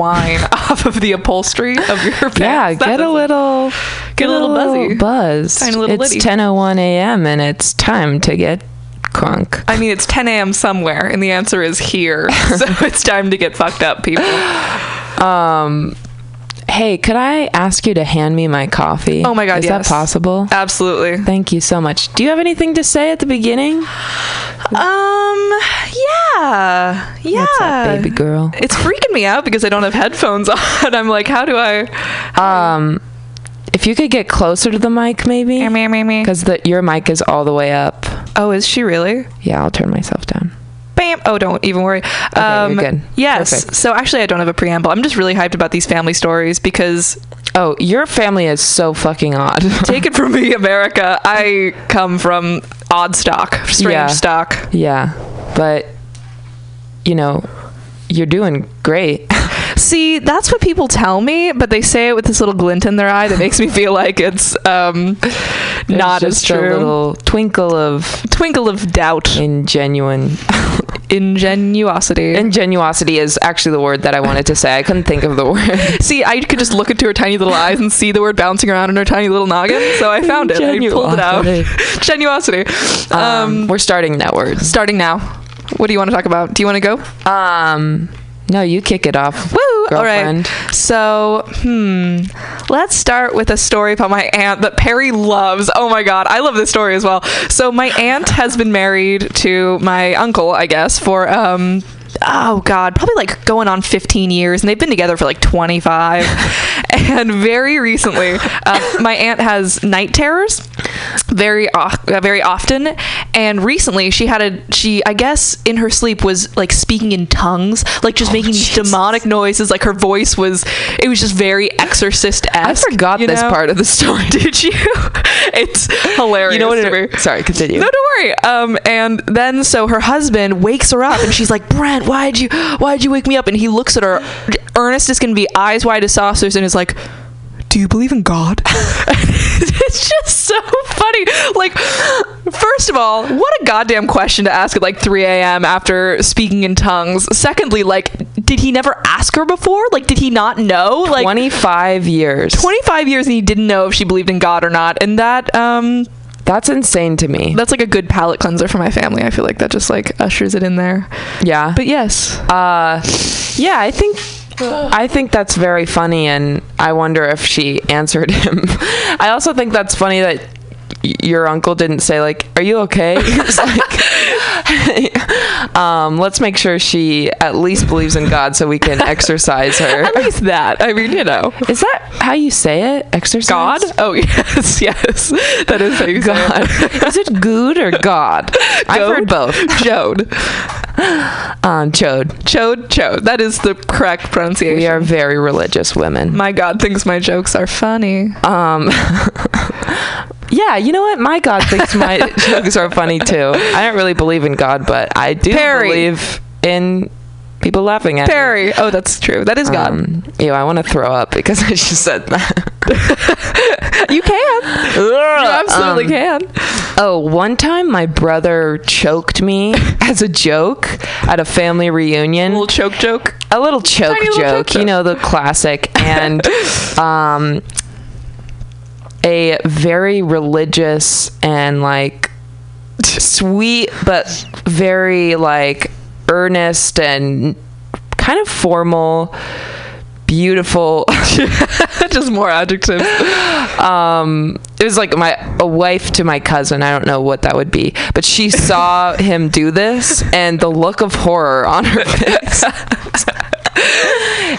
wine off of the upholstery of your pants. Yeah, That get a little, Get a little buzzy. buzz. Tiny little it's litty. 10:01 a.m. and it's time to get crunk. I mean, it's 10 a.m. somewhere, and the answer is here. so it's time to get fucked up, people. Um, hey, could I ask you to hand me my coffee? Oh my God, is yes. that possible? Absolutely. Thank you so much. Do you have anything to say at the beginning? Um, yeah, yeah. What's up, baby girl? It's freaking me out because I don't have headphones on. I'm like, how do I? Um, if you could get closer to the mic, maybe, because your mic is all the way up. Oh, is she really? Yeah, I'll turn myself down. Bam. Oh, don't even worry. um, you're good. Yes. Perfect. So actually, I don't have a preamble. I'm just really hyped about these family stories because Oh, your family is so fucking odd. take it from me, America. I come from odd stock, strange Yeah. stock. yeah, but you know, you're doing great. See, that's what people tell me, but they say it with this little glint in their eye that makes me feel like it's um, not as true. A little twinkle of Twinkle of doubt, ingenuine. ingenuosity. Ingenuosity is actually the word that I wanted to say. I couldn't think of the word. See, I could just look into her tiny little eyes and see the word bouncing around in her tiny little noggin. So I found it. I pulled it out. Genuosity. Um, Um, we're starting that word. starting now. What do you want to talk about? Do you want to go? Um, no, you kick it off. Woo! All Girlfriend. right. So, hmm. Let's start with a story about my aunt that Perry loves. Oh my god, I love this story as well. So, my aunt has been married to my uncle, I guess, for um oh god, probably like going on 15 years and they've been together for like 25. and very recently, uh, my aunt has night terrors very uh, very often and recently she had a she I guess in her sleep was like speaking in tongues like just making these demonic noises like her voice was it was just very exorcist esque. I forgot this part of the story. did you it's hilarious You know what? It, sorry, continue. No, don't worry. Um, and then so her husband wakes her up, and she's like, "Brent, why'd you, why'd you wake me up?" And he looks at her, earnest as can be, eyes wide as saucers, and is like, "Do you believe in God?" it's just so funny. Like, first of all, what a goddamn question to ask at like 3 a.m. after speaking in tongues. Secondly, like, did he never ask her before? Like, did he not know? Like, 25 years. 25 years and he didn't know if she believed in God or not. And that um That's insane to me. that's like a good palate cleanser for my family. I feel like that just like ushers it in there. yeah. But yes. Uh, yeah, I think I think that's very funny, and I wonder if she answered him. I also think that's funny that your uncle didn't say like, "Are you okay?" Like, um, let's make sure she at least believes in God, so we can exercise her. At least that. I mean, you know. Is that how you say it? Exercise. God? Oh yes, yes. That is how you say God. it. Is it good or God? I've heard both. Chode. Um, chode. Chode, chode. That is the correct pronunciation. We are very religious women. my God thinks my jokes are funny. Um, yeah, you know what? My God thinks my jokes are funny too. I don't really believe in God, but I do Perry. believe in people laughing at me. Perry. Oh, that's true. That is God. Um, ew, I want to throw up because I just said that. you can. You absolutely Um, can. Oh, one time my brother choked me as a joke at a family reunion. A little choke joke. a little choke Tiny little joke, you know, the classic. And um, a very religious and like sweet, but very like earnest and kind of formal, beautiful. Just more adjectives. um it was like my a wife to my cousin i don't know what that would be but she saw him do this and the look of horror on her face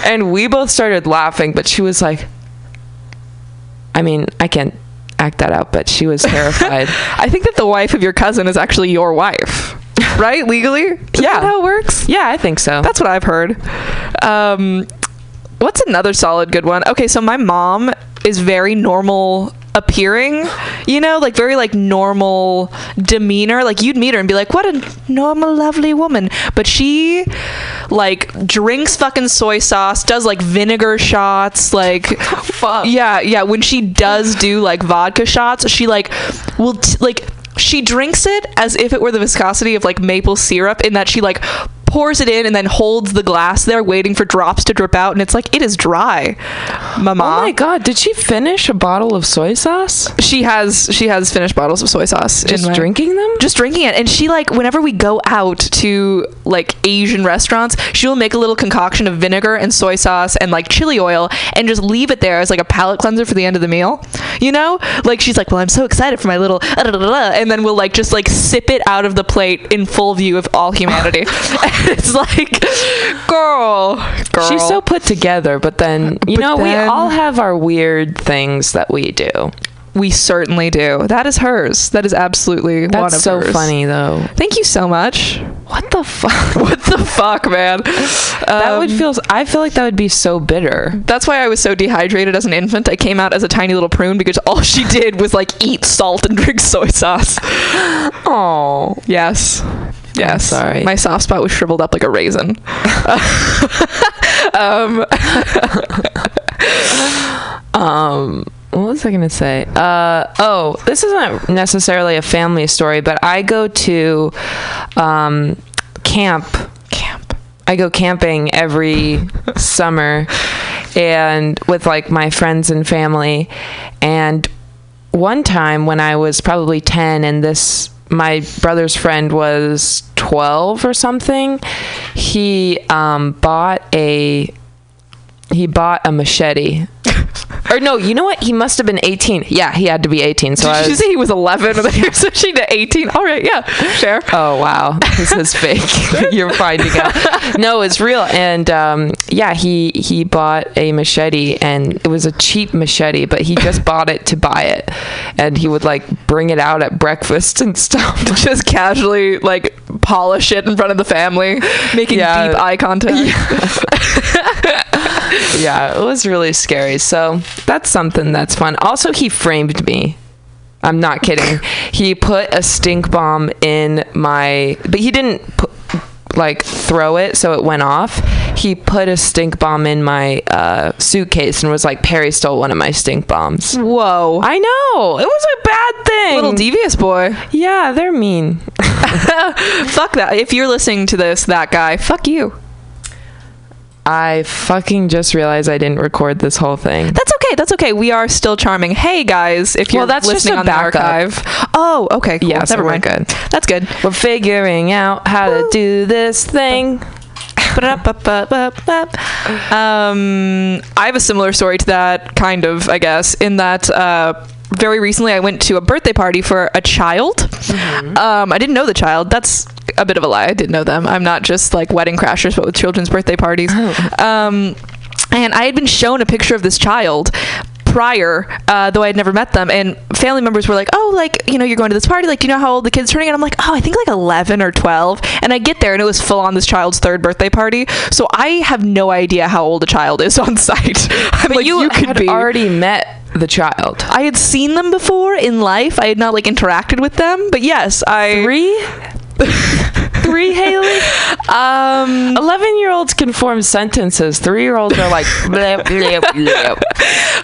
and we both started laughing but she was like i mean i can't act that out but she was terrified I think that the wife of your cousin is actually your wife, right? Legally? Is Yeah. that how it works? yeah i think so That's what I've heard. Um, what's another solid good one? Okay, so my mom is very normal appearing, you know, like very like normal demeanor. Like you'd meet her and be like, "What a normal, lovely woman," but she like drinks fucking soy sauce, does like vinegar shots, like fuck. yeah, yeah. When she does do like vodka shots, she like will t- like she drinks it as if it were the viscosity of like maple syrup in that she like pours it in and then holds the glass there waiting for drops to drip out and it's like it is dry mama. Oh my god, did she finish a bottle of soy sauce? she has she has finished bottles of soy sauce. Just drinking them? just drinking it. And she like whenever we go out to like asian restaurants she'll make a little concoction of vinegar and soy sauce and like chili oil and just leave it there as like a palate cleanser for the end of the meal. You know? Like she's like well i'm so excited for my little and then we'll like just like sip it out of the plate in full view of all humanity it's like girl girl She's so put together, but then you But know then- we all have our weird things that we do. We certainly do that is hers that is absolutely one That's of so hers. funny though. thank you so much What the fuck? what the fuck man that would Um, feel. I feel like that would be so bitter. That's why I was so dehydrated as an infant. I came out as a tiny little prune because all she did was like eat salt and drink soy sauce. Oh, Yes. Yes. sorry. My soft spot was shriveled up like a raisin. um, um, what was I gonna say? Uh, oh, this isn't necessarily a family story, but I go to um, camp. camp. I go camping every summer and with like my friends and family. And one time when I was probably 10 and this my brother's friend was 12 or something, he um, bought a he bought a machete. or no, you know what? He must have been 18. Yeah, he had to be 18. So I Did you was, say he was 11 and then you're switching to 18? All right, yeah, share. Oh wow, this is fake. You're finding out. No, it's real. And um, yeah, he he bought a machete, and it was a cheap machete, but he just bought it to buy it, and he would like bring it out at breakfast and stuff. Just casually like polish it in front of the family, making Yeah. deep eye contact. yeah, it was really scary. So that's something that's fun. Also, he framed me. I'm not kidding. He put a stink bomb in my, but he didn't put, like throw it so it went off. He put a stink bomb in my uh, suitcase and was like, "Perry stole one of my stink bombs." Whoa. I know it was a bad thing. Little devious boy. yeah, they're mean. fuck that. If you're listening to this, that guy, fuck you. I fucking just realized I didn't record this whole thing. That's okay. That's okay. We are still charming. Hey guys, if you're Well, that's just listening a on the archive. Oh, okay. Cool. Yeah, so Never we're mind. good. That's good. We're figuring out how to do this thing. Um, I have a similar story to that, kind of, I guess, in that uh, very recently I went to a birthday party for a child. Um, I didn't know the child. That's a bit of a lie. I didn't know them. I'm not just like wedding crashers, but with children's birthday parties. Um, and I had been shown a picture of this child prior, uh, though I had never met them. And family members were like, "Oh, like you know, you're going to this party. Like, do you know how old the kid's turning?" And I'm like, "Oh, I think like 11 or 12." And I get there, and it was full on this child's third birthday party. So I have no idea how old a child is on site. I'm But like, you, you, could had be. already met the child. I had seen them before in life. I had not like interacted with them, but yes, I Three? Three, Haley? um 11 year olds can form sentences. Three year olds are like, bleh, bleh, bleh.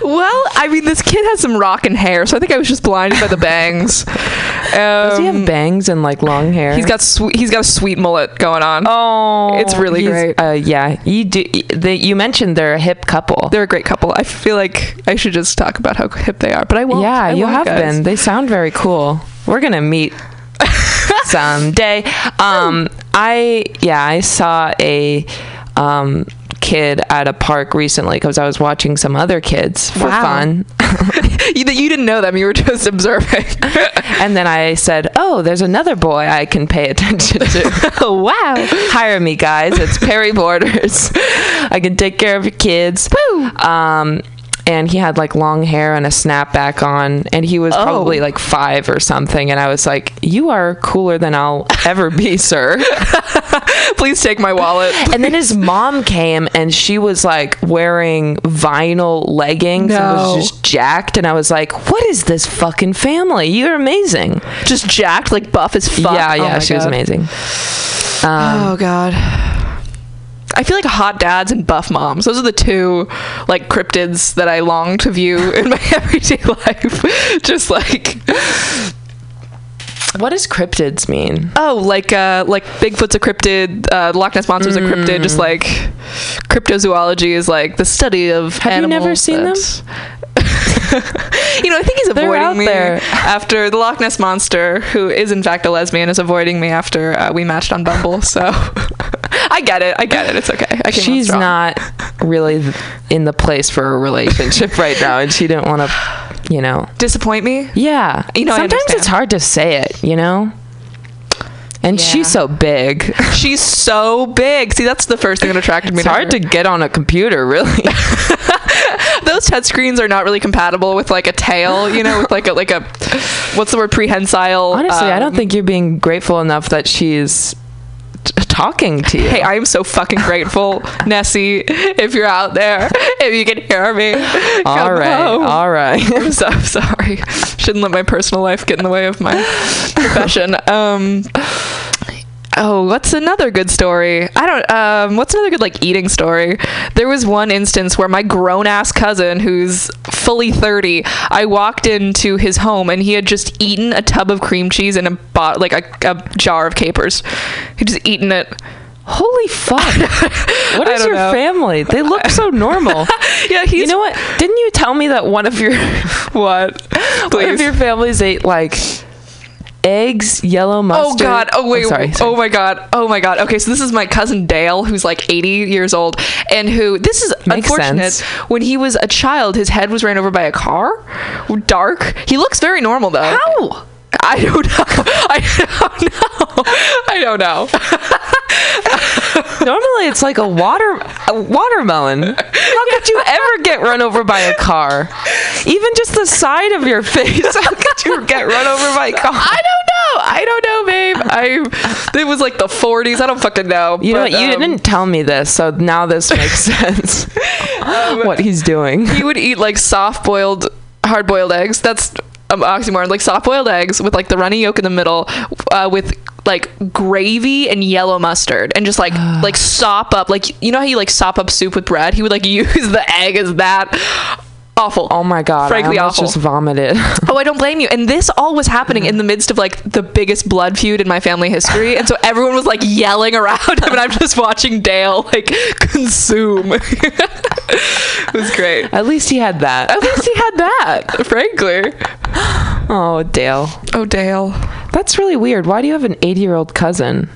Well, I mean, this kid has some rockin' hair, so I think I was just blinded by the bangs. Does he Um, have bangs and like long hair? He's got sweet. He's got a sweet mullet going on. Oh, It's really great. Uh, yeah, you do. They, you mentioned they're a hip couple. They're a great couple. I feel like I should just talk about how hip they are, but I won't. yeah, I you won't, have guys. been. They sound very cool. We're gonna meet someday. Um, I yeah, I saw a um kid at a park recently because I was watching some other kids for Wow. fun. you, you didn't know them. You were just observing. And then I said, "Oh, there's another boy I can pay attention to. oh wow! Hire me, guys. It's Perry Borders. I can take care of your kids." Woo! Um, and he had like long hair and a snapback on, and he was Oh. probably like five or something. And I was like, "You are cooler than I'll ever be, sir." Please take my wallet. and then his mom came, and she was like wearing vinyl leggings and No. was just jacked. And I was like, "What is this fucking family? You're amazing." just jacked, like buff as fuck. Yeah, Oh yeah, my she was God. amazing. oh um, god. I feel like hot dads and buff moms. Those are the two like cryptids that I long to view in my everyday life. Just like What does cryptids mean? Oh, like uh, like Bigfoot's a cryptid, uh, Loch Ness monster's a cryptid. Just like cryptozoology is like the study of. Have you never seen them? you know, I think he's avoiding out me there. after the Loch Ness monster, who is in fact a lesbian, is avoiding me after uh, we matched on Bumble. So I get it. I get it. It's okay. I came She's not really in the place for a relationship right now, and she didn't want to, you know. disappoint me. Yeah. You know, sometimes it's hard to say it, you know? And Yeah. she's so big. She's so big. See, that's the first thing that attracted me. It's hard her. to get on a computer, really. those touchscreens are not really compatible with like a tail, you know, with like a like a what's the word prehensile. Honestly, I don't um, think you're being grateful enough that she's t- talking to you. Hey, I am so fucking grateful, Nessie. If you're out there, if you can hear me, all right, home. all right. I'm so sorry. Shouldn't let my personal life get in the way of my profession. Um. Oh, what's another good story? I don't. Um, what's another good like eating story? There was one instance where my grown ass cousin, who's fully thirty, I walked into his home and he had just eaten a tub of cream cheese and a bot like a, a jar of capers. He just eaten it. Holy fuck. What is your know. family? They look so normal. Yeah, he's you know what? Didn't you tell me that one of your what? one of your families ate like eggs, yellow oh, mustard? Oh God! Oh wait! sorry, sorry. Oh my God! Oh my God! Okay, so this is my cousin Dale, who's like 80 years old, and who this is Makes unfortunate. sense. When he was a child, his head was ran over by a car. Dark. He looks very normal though. How? I don't know. I don't know. I don't know. Normally it's like a water a watermelon. How could you ever get run over by a car? Even just the side of your face. How could you get run over by a car? I don't know. I don't know, babe. I. It was like the 40s. I don't fucking know. You know what? You um, didn't tell me this, so now this makes sense. what he's doing. he would eat like soft boiled, hard boiled eggs. That's um, oxymoron. Like soft boiled eggs with like the runny yolk in the middle, uh, with like gravy and yellow mustard, and just like like sop up. Like you know how you like sop up soup with bread. He would like use the egg as that. Awful. Oh my god! Frankly, I awful. just vomited. Oh, I don't blame you. And this all was happening in the midst of like the biggest blood feud in my family history. And so everyone was like yelling around him, and I'm just watching Dale like consume. it was great. At least he had that. At least he had that, frankly. Oh, Dale. Oh, Dale. That's really weird. Why do you have an 80 year old cousin?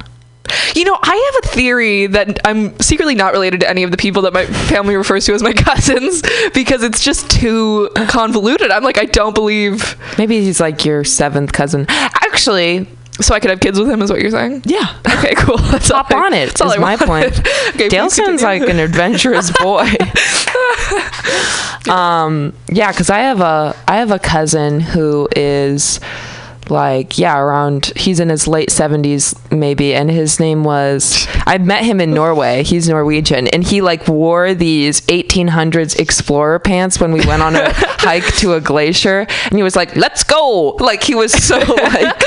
You know, I have a theory that I'm secretly not related to any of the people that my family refers to as my cousins because it's just too convoluted. I'm like, I don't believe. Maybe he's like your seventh cousin. Actually, So I could have kids with him, is what you're saying? yeah. Okay, cool. That's Hop on it, that's is my point. okay, Dale sounds like an adventurous boy. um, yeah, because I have a I have a cousin who is like yeah around he's in his late 70s maybe and his name was i met him in norway. He's norwegian. And he like wore these 1800s explorer pants when we went on a hike to a glacier. And he was like let's go! Like he was so like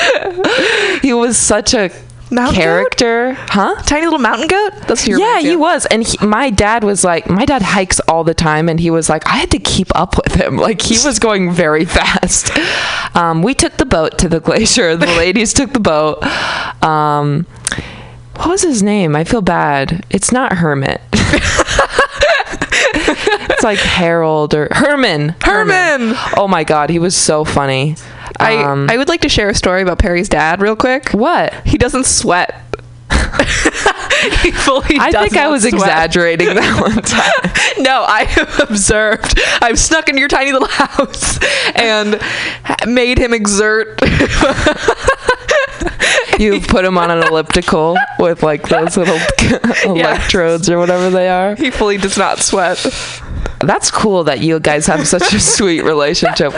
he was such a Mountain goat? character huh Tiny little mountain goat? That's your yeah, he was, and he, my dad was like, my dad hikes all the time, and he was like, I had to keep up with him. Like he was going very fast. Um, we took the boat to the glacier. The ladies took the boat. Um, what was his name? I feel bad. It's not Hermit. it's like Harold or Herman. Herman! Oh my god, he was so funny. I, Um, I would like to share a story about Perry's dad real quick. what? He doesn't sweat. he fully I think I was sweat. exaggerating that one time. No, I have observed. I've snuck into your tiny little house and made him exert. You put him on an elliptical with like those little electrodes or whatever they are. he fully does not sweat. That's cool that you guys have such a sweet relationship.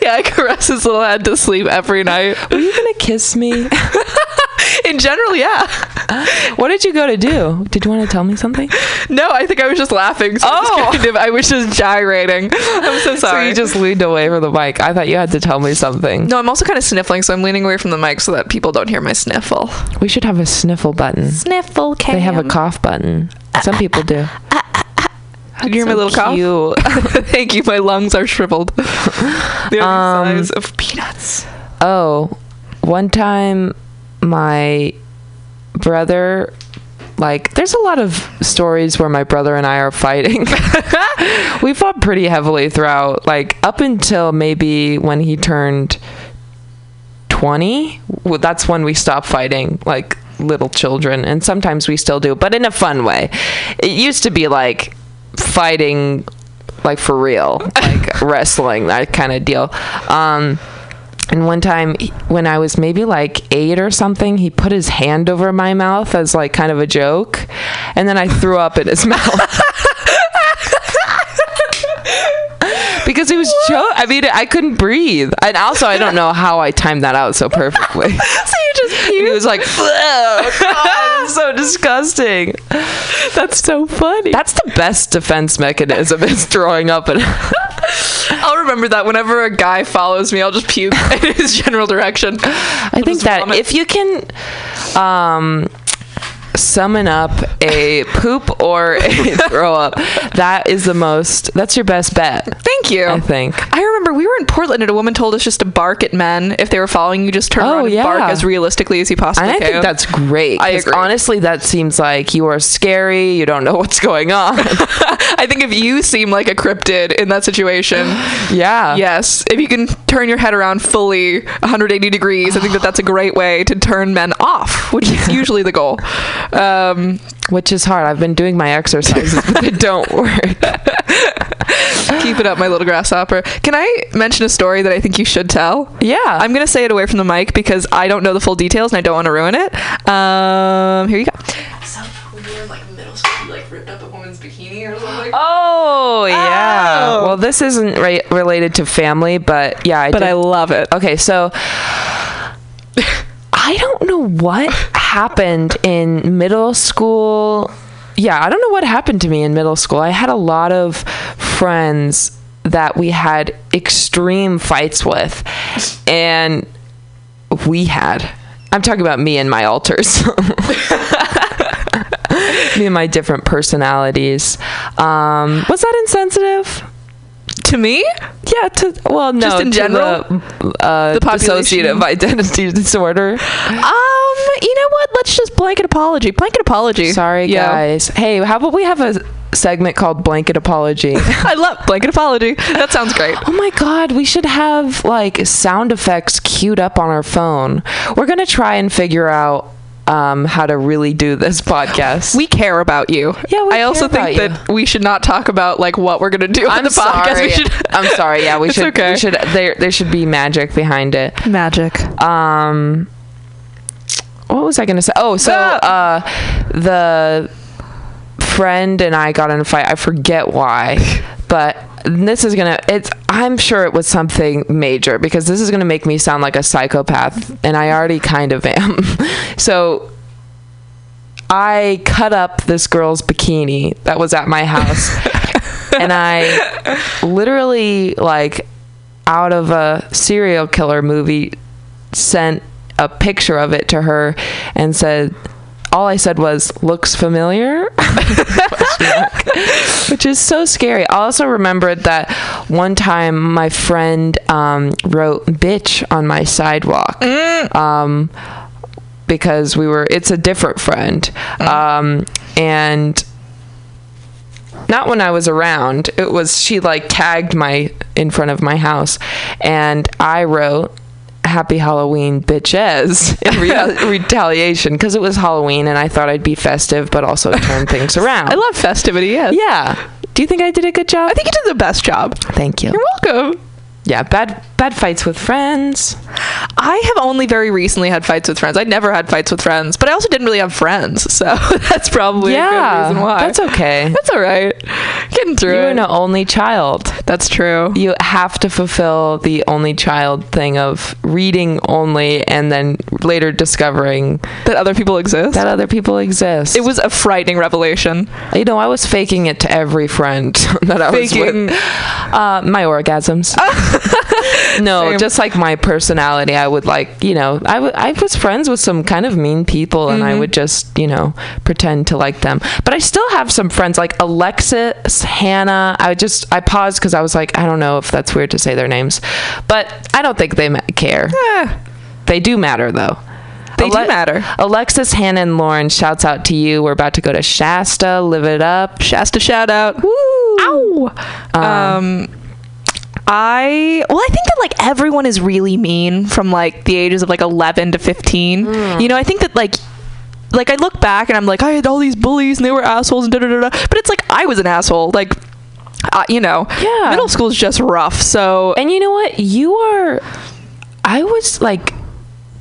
Yeah, I caress his little head to sleep every night. Were you gonna kiss me? In general, yeah. What did you go to do? Did you want to tell me something? No, I think I was just laughing. So Oh. kind of, I was just gyrating. I'm so sorry. So you just leaned away from the mic. I thought you had to tell me something. no, I'm also kind of sniffling, so I'm leaning away from the mic so that people don't hear my sniffle. We should have a sniffle button. Sniffle cam. They have a cough button. Some people do. Uh, Did you hear my So little cough? Thank you. My lungs are shriveled. They're Um, the size of peanuts. Oh, one time my brother like there's a lot of stories where my brother and I are fighting. we fought pretty heavily throughout like up until maybe when he turned 20. Well, that's when we stopped fighting like little children and sometimes we still do, but in a fun way. It used to be like fighting like for real, like wrestling, that kind of deal. Um and one time when I was maybe like eight or something, he put his hand over my mouth as like kind of a joke. And then I threw up in his mouth. Because he was jo- I mean, I couldn't breathe. And also, I don't know how I timed that out so perfectly. So you just he was like, oh, God, so disgusting. That's so funny. That's the best defense mechanism is throwing up. And I'll remember that whenever a guy follows me, I'll just puke in his general direction. I think that if you can um, summon up a poop or a throw up, that is the most, that's your best bet, Thank you. I think. I remember we were in Portland and a woman told us just to bark at men if they were following you. Just turn Oh, around and yeah. bark as realistically as you possibly And I can. think that's great. I agree. Honestly, that seems like you are scary. You don't know what's going on. I think if you seem like a cryptid in that situation, yeah. yes, if you can turn your head around fully 180 degrees, I think that that's a great way to turn men off, which is usually the goal. Um, Which is hard. I've been doing my exercises, but they don't work. keep it up, my little grasshopper. Can I mention a story that I think you should tell? Yeah. I'm gonna say it away from the mic because I don't know the full details and I don't want to ruin it. Um, here you go. So when you were in like middle school, you like ripped up a woman's bikini or something. Oh, yeah. Oh. Well, this isn't ra- related to family, but yeah, I but did I love it. Okay, so I don't know what happened in middle school. Yeah, I don't know what happened to me in middle school. I had a lot of friends that we had extreme fights with, and we had. I'm talking about me and my alters. me and my different personalities. Um, was that insensitive? To me, Yeah, to well, no, Just in general? the, uh, The dissociative identity disorder. um, you know what? Let's just blanket apology. Blanket apology. Sorry, Yeah. guys. Hey, how about we have a segment called blanket apology? I love blanket apology. That sounds great. oh my god, we should have like sound effects queued up on our phone. We're gonna try and figure out um, how to really do this podcast. We care about you. Yeah, we I also think that we should not talk about like what we're gonna do on I'm the podcast. sorry. We should. I'm sorry. Yeah, we should. okay. We should. There, there should be magic behind it. Magic. um what was i gonna say oh so uh the friend and i got in a fight i forget why but this is gonna it's i'm sure it was something major because this is gonna make me sound like a psychopath and i already kind of am. So i cut up this girl's bikini that was at my house and i literally like out of a serial killer movie sent a picture of it to her and said all I said was looks familiar which is so scary. I also remembered that one time my friend um, wrote bitch on my sidewalk. Um, because we were it's a different friend. Um, and not when I was around. It was she like tagged my in front of my house, and I wrote "Happy Halloween, bitches" in rea- retaliation because it was Halloween, and I thought I'd be festive, but also turn things around. I love festivity. Yes. Yeah. Do you think I did a good job? I think you did the best job. Thank you. You're welcome. Yeah, bad bad fights with friends. I have only very recently had fights with friends. I never had fights with friends, but I also didn't really have friends, so that's probably a good yeah, reason why. that's okay. That's all right. Getting through You're it. an only child. That's true. you have to fulfill the only child thing of reading only and then later discovering That other people exist. that other people exist. it was a frightening revelation. you know, I was faking it to every friend that I was with. Uh, my orgasms. no, Same. just like my personality. I would like, you know, I was friends with some kind of mean people and Mm-hmm. I would just, you know, pretend to like them. But I still have some friends like Alexis, Hannah. I just, I paused because I was like, I don't know if that's weird to say their names, but I don't think they ma- care. Eh, They They do matter though. They do matter. Alexis, Hannah, and Lauren, shouts out to you. We're about to go to Shasta. Live it up. Shasta shout out. Woo! Ow. Um, I well, I think that like everyone is really mean from like the ages of like 11 to 15. Mm. You know, I think that like like I look back and I'm like I had all these bullies and they were assholes and da da da da. But it's like I was an asshole. Like, uh, you know, Yeah. middle school is just rough. So And you know what? You are. I was like,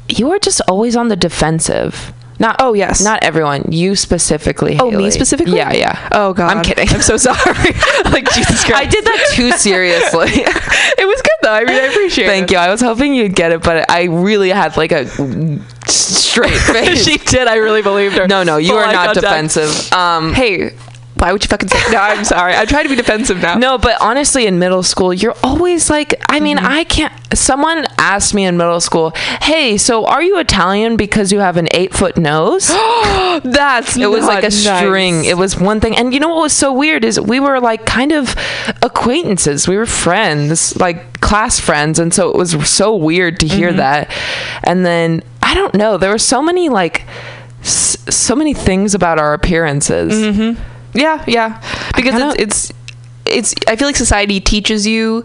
you are just always on the defensive. Not Oh, yes. not everyone. You specifically. oh, me specifically? Yeah, yeah. Oh god, I'm kidding. I'm so sorry. like Jesus Christ. I did that too seriously. it was good though. I mean, I appreciate Thank it. Thank you. I was hoping you'd get it, but I really had like a straight face. she did. I really believed her. no, no, you Full are not defensive. Um, Hey, why would you fucking say? No, I'm sorry. I try to be defensive now. No, but honestly, in middle school, you're always like, I mean, Mm-hmm. I can't. Someone asked me in middle school, hey, so are you Italian because you have an eight foot nose? That's It was like a nice. string. It was one thing. And you know what was so weird is we were like kind of acquaintances. We were friends, like class friends. And so it was so weird to Mm-hmm. hear that. And then I don't know, there were so many like s- so many things about our appearances. Mm-hmm. Yeah, yeah. Because kinda- it's, it's it's I feel like society teaches you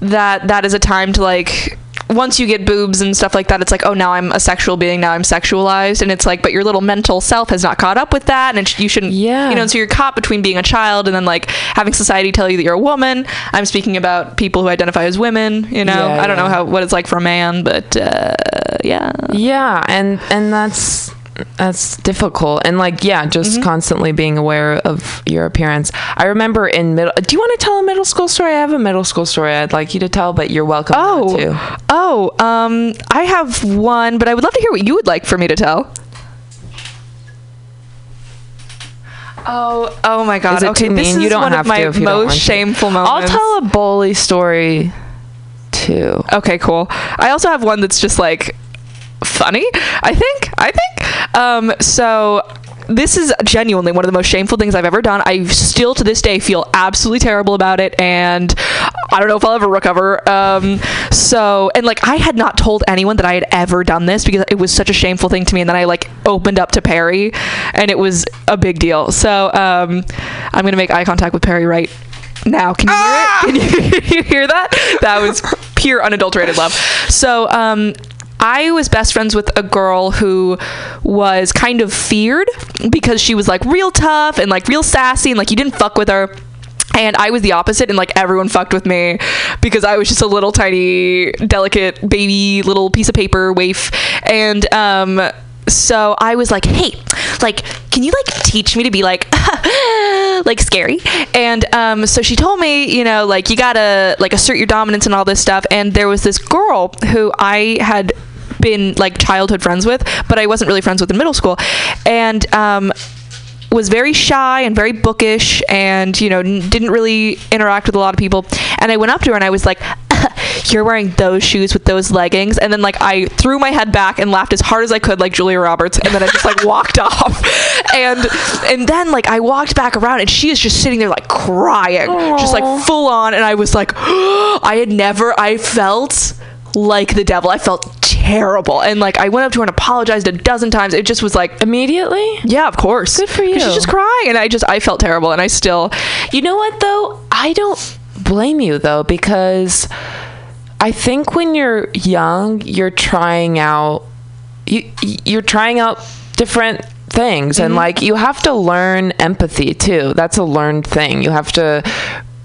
that that is a time to like once you get boobs and stuff like that, it's like, oh, now I'm a sexual being. Now I'm sexualized, and it's like, but your little mental self has not caught up with that, and sh- you shouldn't. Yeah. You know, so you're caught between being a child and then like having society tell you that you're a woman. I'm speaking about people who identify as women. You know, Yeah, I don't know how what it's like for a man, but uh, yeah. Yeah, and and that's that's difficult. And like yeah, just Mm-hmm. constantly being aware of your appearance. I remember in middle Do you want to tell a middle school story? I have a middle school story I'd like you to tell, but you're welcome Oh, to. oh, um, I have one, but I would love to hear what you would like for me to tell. Oh, oh my God! Is it okay, too this mean? is You don't one have of my to if you don't most shameful I'll tell a bully story too. Okay, cool. I also have one that's just like funny. I think. I think. Um, so this is genuinely one of the most shameful things I've ever done. I still to this day feel absolutely terrible about it, and I don't know if I'll ever recover. Um, so and like I had not told anyone that I had ever done this because it was such a shameful thing to me, and then I like opened up to Perry, and it was a big deal. So um, I'm gonna make eye contact with Perry right now. Can you hear it? Can you, you hear that? That was pure unadulterated love. So, um, I was best friends with a girl who was kind of feared because she was like real tough and like real sassy and like you didn't fuck with her. And I was the opposite, and like everyone fucked with me because I was just a little tiny, delicate baby little piece of paper waif. And um, so I was like, hey, like, can you like teach me to be like, like scary? And um, so she told me, you know, like you gotta like assert your dominance and all this stuff. And there was this girl who I had been like childhood friends with, but I wasn't really friends with in middle school, and um, was very shy and very bookish, and you know n- didn't really interact with a lot of people. And I went up to her and I was like. You're wearing those shoes with those leggings, and then like I threw my head back and laughed as hard as I could, like Julia Roberts, and then I just like walked off, and and then like I walked back around, and she is just sitting there like crying, just like full on, and I was like, I had never, I felt like the devil. I felt terrible. And like I went up to her and apologized a dozen times. It just was like Immediately? yeah, of course. Good for you. She's just crying and I just I felt terrible and I still You know what though? I don't blame you though because I think when you're young, you're trying out you you're trying out different things and mm-hmm. like you have to learn empathy too. That's a learned thing. You have to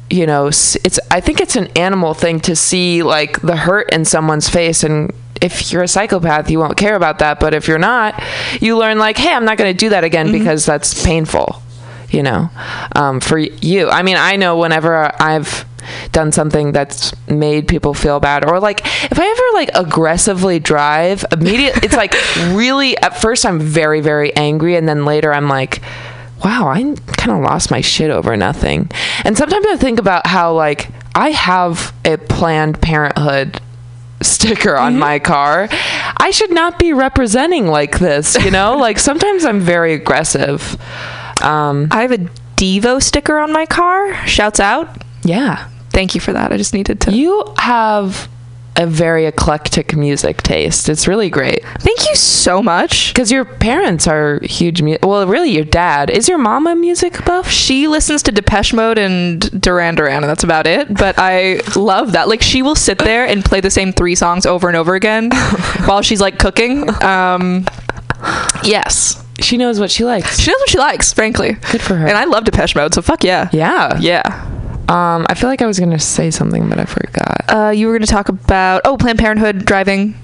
you know, it's I think it's an animal thing to see like the hurt in someone's face and if you're a psychopath, you won't care about that, but if you're not, you learn like, "Hey, I'm not going to do that again because that's painful." you know um, for you i mean i know whenever i've done something that's made people feel bad or like if i ever like aggressively drive immediate it's like really at first i'm very very angry and then later i'm like wow i kind of lost my shit over nothing and sometimes i think about how like i have a planned parenthood sticker on my car i should not be representing like this you know like sometimes i'm very aggressive um I have a Devo sticker on my car. Shouts out. yeah Thank you for that. I just needed to You have a very eclectic music taste. It's really great. Thank you so much. Because your parents are huge. Mu- well, really, your dad is your mom a music buff. She listens to Depeche Mode and Duran Duran, and that's about it. But I love that. Like, she will sit there and play the same three songs over and over again while she's like cooking. Um, yes, She knows what she likes. she knows what she likes. Frankly, Good for her. And I love Depeche Mode, so fuck yeah. Yeah. Yeah. Um, I feel like I was gonna say something, but I forgot. Uh, you were going to talk about oh Planned Parenthood driving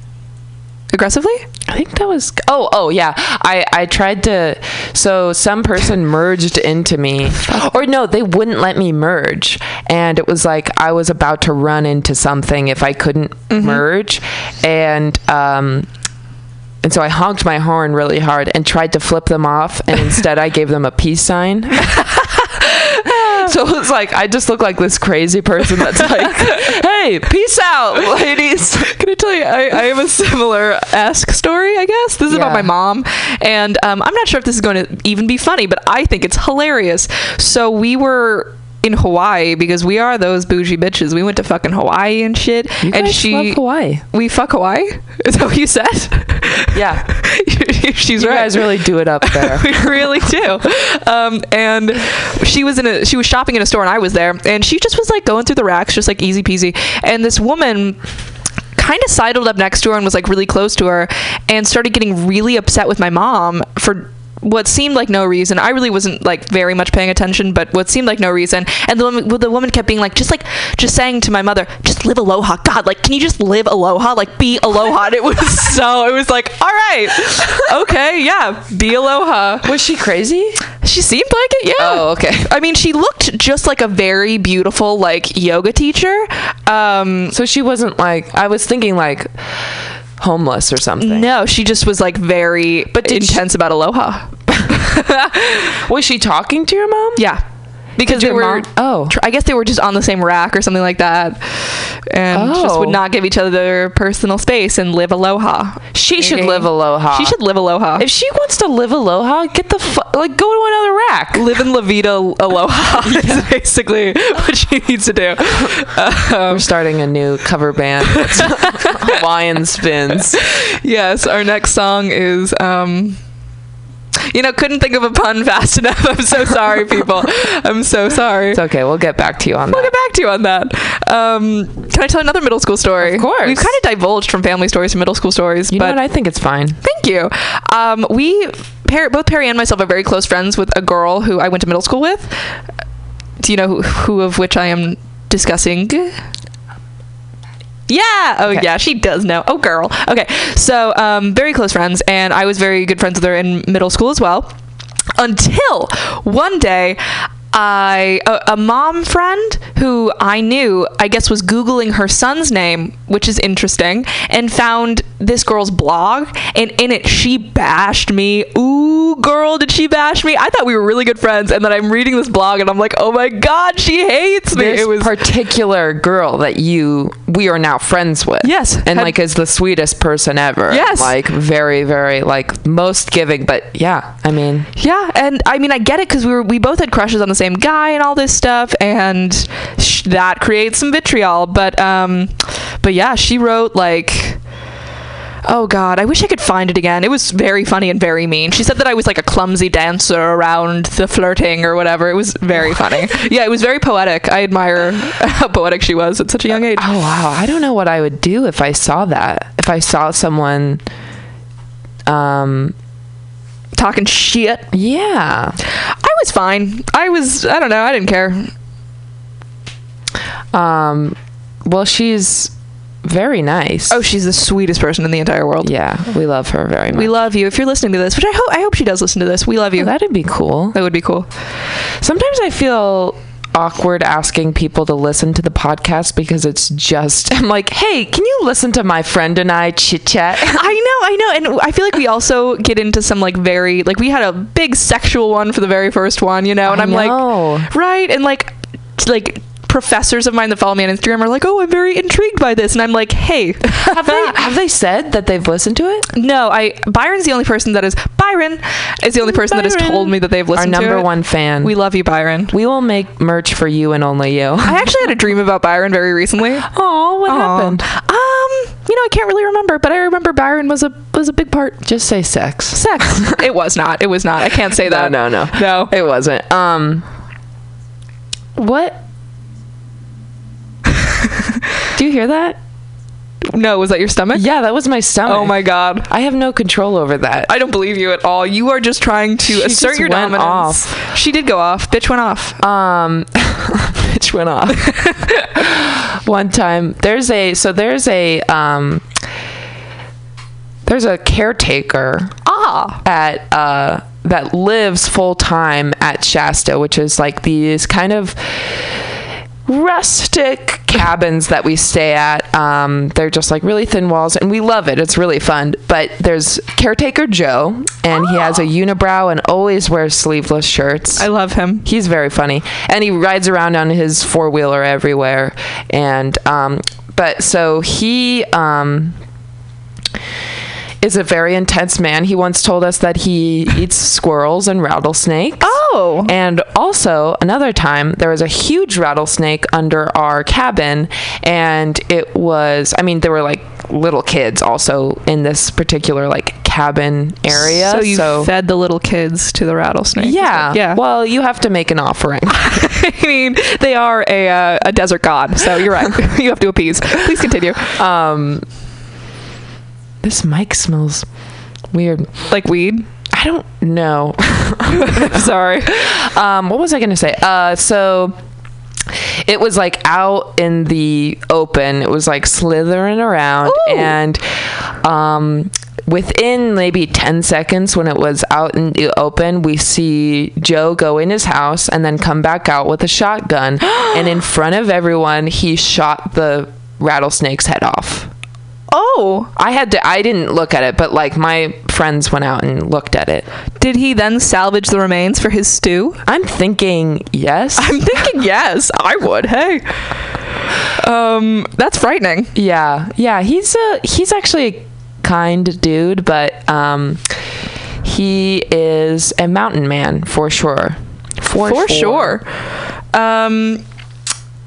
aggressively. I think that was oh oh yeah. I I tried to so some person merged into me. Or no they wouldn't let me merge. And it was like I was about to run into something if I couldn't merge. And um and so I honked my horn really hard and tried to flip them off. And instead I gave them a peace sign so it was like I just look like this crazy person that's like hey peace out ladies Can I tell you, I, I have a similar ask story, I guess. This is about my mom. And um, I'm not sure if this is going to even be funny, but I think it's hilarious. So we were in Hawaii because we are those bougie bitches. We went to fucking Hawaii and shit. You and she. love Hawaii. We fuck Hawaii? Is that what you said? Yeah. She's You right. guys really do it up there. we really do. Um, and she was in a she was shopping in a store and I was there and she just was like going through the racks just like easy peasy. And this woman kind of sidled up next to her and was like really close to her and started getting really upset with my mom for what seemed like no reason. I really wasn't like very much paying attention, but what seemed like no reason. And the woman, the woman kept being like, just like, just saying to my mother, just live aloha. God, like, can you just live aloha? Like, be aloha. And it was so, it was like, all right, okay, yeah, be aloha. Was she crazy? She seemed like it, yeah. Oh, okay. I mean, she looked just like a very beautiful like yoga teacher. Um, So she wasn't like I was thinking like homeless or something. no, she just was like very But did she- intense about aloha. Was she talking to your mom? Yeah. Because they were, mom- oh. tr- I guess they were just on the same rack or something like that, and just would Oh. not give each other their personal space and live aloha. She should live aloha. She should live aloha. If she wants to live aloha, get the fu- like go to another rack. live in La Vida aloha is basically what she needs to do. We're starting a new cover band. Hawaiian spins. yes, our next song is um you know, couldn't think of a pun fast enough. I'm so sorry, people. I'm so sorry. It's okay. We'll get back to you on that. We'll get back to you on that. Um, can I tell another middle school story? Of course. We've kind of divulged from family stories to middle school stories, You know but what? I think it's fine. thank you. Um, we, Perry, both Perry and myself, are very close friends with a girl who I went to middle school with. Do you know who, who of which I am discussing? Yeah. Oh, Okay. yeah. She does know. Oh, girl. Okay. So, um, very close friends, and I was very good friends with her in middle school as well. Until one day, I a, a mom friend who I knew, I guess, was googling her son's name, which is interesting, and found this girl's blog, and in it she bashed me. Ooh, girl, did she bash me? I thought we were really good friends, and then I'm reading this blog, and I'm like, oh my god, she hates me. This it was particular girl that you we are now friends with. Yes. and Had- like is the sweetest person ever. Yes. like very very like most giving. But yeah, I mean, Yeah, and I mean I get it because we were we both had crushes on the same guy and all this stuff, and sh- that creates some vitriol. But um, but yeah, she wrote like. Oh god, I wish I could find it again. It was very funny and very mean. She said that I was like a clumsy dancer around the flirting or whatever. It was very funny. Yeah, it was very poetic. I admire how poetic she was at such a young age. oh wow, I don't know what I would do if I saw that. If I saw someone, um, Talking shit. yeah, I was fine. I was I don't know, I didn't care. um, well, she's very nice. Oh, she's the sweetest person in the entire world. yeah, we love her very much. We love you. If you're listening to this, which I hope I hope she does listen to this, we love you. Oh, that'd be cool. that would be cool. Sometimes I feel awkward asking people to listen to the podcast because it's just I'm like, hey, can you listen to my friend and I chit chat? I know, I know, and I feel like we also get into some like very like we had a big sexual one for the very first one, you know, and I I'm know. like, right, and like, like professors of mine that follow me on Instagram are like, oh, I'm very intrigued by this, and I'm like, hey, have they have they said that they've listened to it? no, I Byron's the only person that is Byron is the only person that has told me that they've listened to number it. one fan. We love you, Byron. we will make merch for you and only you. I actually had a dream about Byron very recently. Oh, what Aw. happened? Um, you know, I can't really remember, but I remember Byron was a was a big part. Just say sex. Sex. it was not. It was not. I can't say that. No, no, no. No. It wasn't. Um What? Do you hear that? No, was that your stomach? Yeah, that was my stomach. Oh my god. I have no control over that. I don't believe you at all. You are just trying to She assert just your went dominance. off. She did go off. Bitch went off. um which went off one time there's a so there's a um there's a caretaker Ah. at uh that lives full time at Shasta, which is like these kind of rustic cabins that we stay at. Um, they're just like really thin walls, and we love it. It's really fun. But there's caretaker Joe, and he has a unibrow and always wears sleeveless shirts. I love him. He's very funny, and he rides around on his four wheeler everywhere. And um, but so he um, is a very intense man. He once told us that he eats squirrels and rattlesnakes. Oh. And also, another time, there was a huge rattlesnake under our cabin, and it was, I mean, there were like little kids also in this particular like cabin area. So you fed the little kids to the rattlesnake. yeah. Yeah. Well, you have to make an offering. I mean, they are a uh, a desert god, so you're right. you have to appease. Please continue. um, this mic smells weird. Like weed. I don't know. Sorry. um, what was I going to say? Uh, so it was like out in the open. It was like slithering around, Ooh. and um, within maybe 10 seconds when it was out in the open, we see Joe go in his house and then come back out with a shotgun. and in front of everyone, he shot the rattlesnake's head off. Oh, I had to, I didn't look at it, but like my friends went out and looked at it. did he then salvage the remains for his stew? I'm thinking yes. I'm thinking yes, I would. Hey. Um, that's frightening. Yeah, yeah, he's a he's actually a kind dude, but um, he is a mountain man for sure. For, for sure. Um,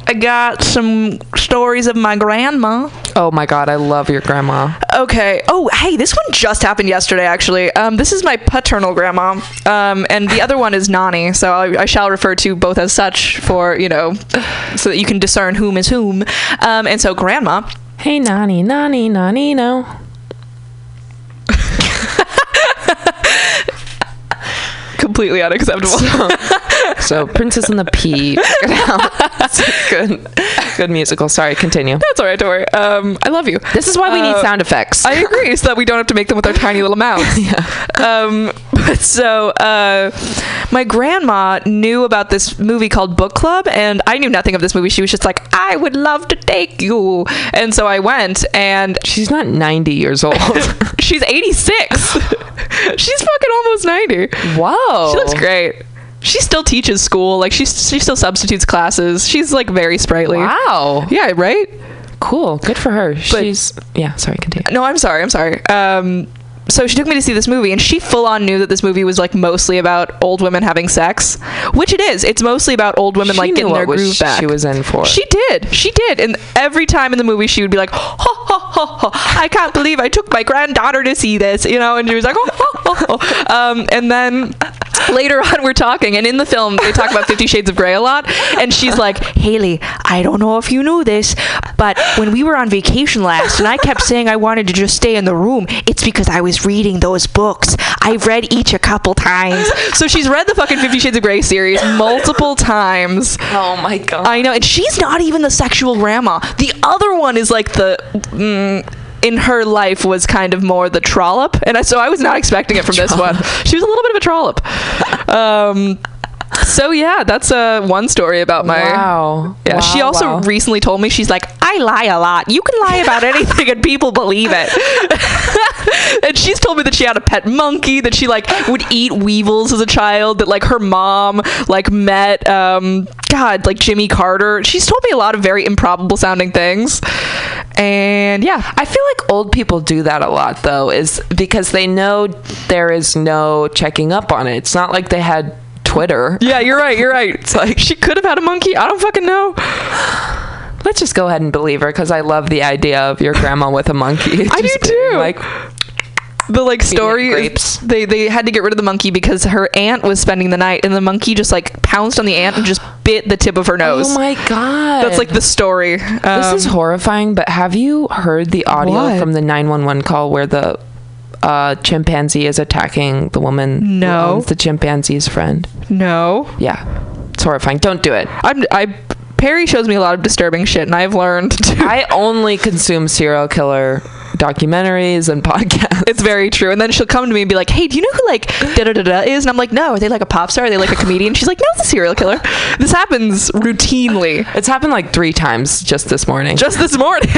I got some stories of my grandma. Oh my god, I love your grandma. Okay. Oh, hey, this one just happened yesterday, actually. Um, this is my paternal grandma, um, and the other one is Nani. So I, I shall refer to both as such for you know, so that you can discern whom is whom. Um, and so grandma. Hey, Nani, Nani, Nani, no. Completely unacceptable. So, Princess and the Pea. Check it out. Good, good musical. Sorry, continue. That's all right. Don't worry. Um, I love you. This is why we need Uh, sound effects. I agree, so that we don't have to make them with our tiny little mouths. yeah. Um, but so uh, my grandma knew about this movie called Book Club, and I knew nothing of this movie. She was just like, "I would love to take you," and so I went, and She's not 90 years old. she's 86. she's fucking almost 90. She looks great. She still teaches school. Like she she still substitutes classes. She's like very sprightly. Wow. Yeah, right? Cool. Good for her. She's, yeah, sorry, continue. No, I'm sorry. I'm sorry. Um, so she took me to see this movie, and she full on knew that this movie was like mostly about old women having sex, which it is. It's mostly about old women She like getting their groove back. she was in for. She did. She did. And every time in the movie, she would be like, "Ha ha ha ha! I can't believe I took my granddaughter to see this," you know. And she was like, "Oh, ha, ha." Um, and then later on we're talking and in the film they talk about 50 shades of gray a lot and she's like haley i don't know if you knew this but when we were on vacation last and i kept saying i wanted to just stay in the room it's because i was reading those books i've read each a couple times so she's read the fucking 50 shades of gray series multiple times Oh my god. I know, and she's not even the sexual grandma. The other one is like the. Mm, in her life was kind of more the trollop, and I, so I was not expecting it from this one. She was a little bit of a trollop. Um, so yeah, that's uh, one story about my. wow. Yeah, she also wow. recently told me she's like, I lie a lot. You can lie about anything and people believe it. and she's told me that she had a pet monkey, that she like would eat weevils as a child, that like her mom like met um God, like Jimmy Carter. She's told me a lot of very improbable sounding things. And yeah. I feel like old people do that a lot though, is because they know there is no checking up on it. It's not like they had Twitter. Yeah, you're right, you're right. It's like she could have had a monkey. I don't fucking know. Let's just go ahead and believe her because I love the idea of your grandma with a monkey. I do too. Like, the like story is- they they had to get rid of the monkey because her aunt was spending the night and the monkey just like pounced on the aunt and just bit the tip of her nose. oh my god, That's like the story. This Um, is horrifying, but have you heard the audio What? from the 911 call where the uh, chimpanzee is attacking the woman No. the chimpanzee's friend? no. Yeah. It's horrifying. Don't do it. I'm I Perry shows me a lot of disturbing shit and I've learned to I only consume serial killer documentaries and podcasts. It's very true. And then she'll come to me and be like, "Hey, do you know who like da da da da is?" And I'm like, "No, are they like a pop star? Are they like a comedian?" She's like, "No, it's a serial killer." This happens routinely. It's happened like three times just this morning. Just this morning.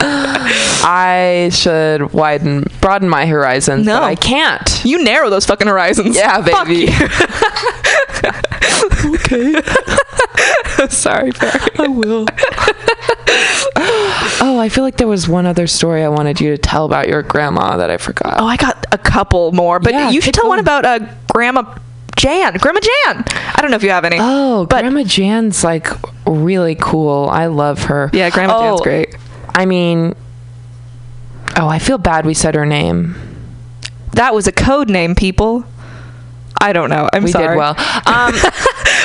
I should widen, broaden my horizons, No. but I can't. you narrow those fucking horizons. Yeah, baby. you. Sorry, Perry. I will. oh, I feel like there was one other story I wanted you to tell about your grandma that I forgot. Oh, I got a couple more, but Yeah, you should keep tell one about uh, Grandma Jan. Grandma Jan. I don't know if you have any. Oh, But- Grandma Jan's like really cool. I love her. yeah, Grandma Jan's Oh, great. I mean, oh, I feel bad we said her name. That was a code name, people. I don't know. I'm We sorry. did well. Um,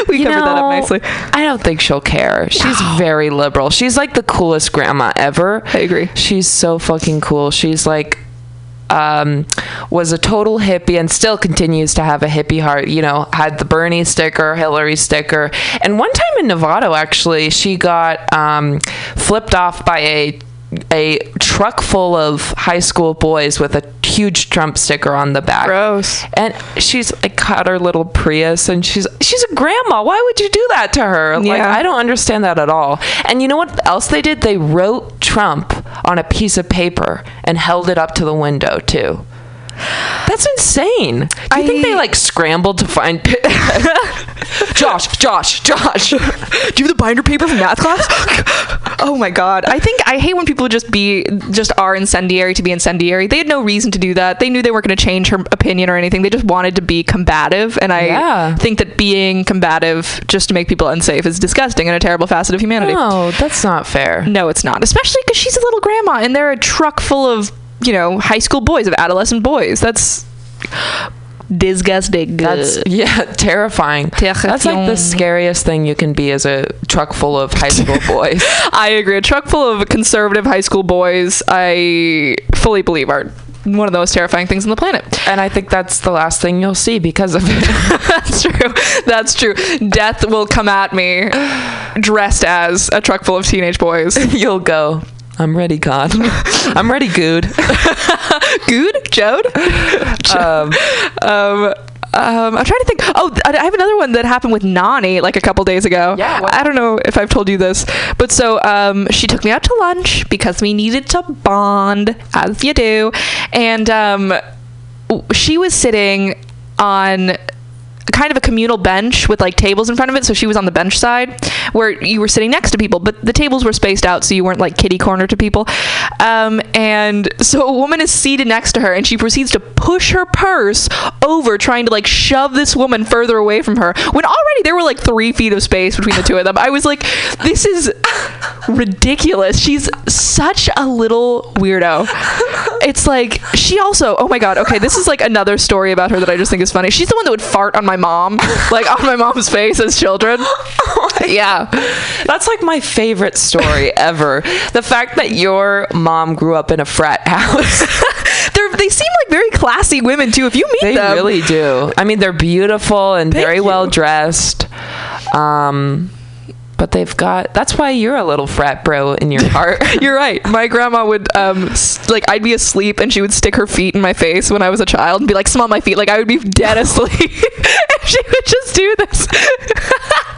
we you covered that up nicely. I don't think she'll care. She's very liberal. She's like the coolest grandma ever. I agree. She's so fucking cool. She's like um was a total hippie and still continues to have a hippie heart you know had the bernie sticker hillary sticker and one time in nevada actually she got um flipped off by a a truck full of high school boys with a huge Trump sticker on the back. Gross. And she's like got her little Prius and she's she's a grandma. Why would you do that to her? Like I don't understand that at all. And you know what else they did? They wrote Trump on a piece of paper and held it up to the window too. That's insane. Do you think they like scrambled to find Josh, Josh, Josh? Do you have the binder paper from math class? oh my god. I think I hate when people just be just are incendiary to be incendiary. They had no reason to do that. They knew they weren't going to change her opinion or anything. They just wanted to be combative and I Yeah. think that being combative just to make people unsafe is disgusting and a terrible facet of humanity. No, that's not fair. No, it's not. Especially cuz she's a little grandma and they're a truck full of, you know, high school boys, of adolescent boys. That's disgusting. That's yeah, terrifying. That's like the scariest thing you can be as a truck full of high school boys. I agree. A truck full of conservative high school boys, I fully believe are one of the most terrifying things on the planet. and I think that's the last thing you'll see because of it. That's true. That's true. Death will come at me dressed as a truck full of teenage boys. you'll go. I'm ready, God. I'm ready, good. Good, Jode. Um, Um, um, I'm trying to think. Oh, I have another one that happened with Nani like a couple days ago. Yeah, I don't know if I've told you this, but so um, she took me out to lunch because we needed to bond, as you do, and um, she was sitting on kind of a communal bench with like tables in front of it so she was on the bench side where you were sitting next to people but the tables were spaced out so you weren't like kitty corner to people. Um, and so a woman is seated next to her and she proceeds to push her purse over trying to like shove this woman further away from her when already there were like three feet of space between the two of them. I was like this is ridiculous. She's such a little weirdo. It's like she also oh my god okay this is like another story about her that i just think is funny. She's the one that would fart on my mom like on my mom's face as children yeah that's like my favorite story ever. The fact that your mom grew up in a frat house. They're, they seem like very classy women too if you meet They them really do. I mean, they're beautiful and Thank very you. well dressed. Um, but they've got. That's why you're a little frat bro in your heart. You're right. My grandma would um like I'd be asleep and she would stick her feet in my face when I was a child and be like, "Smell my feet." Like I would be dead asleep, and she would just do this.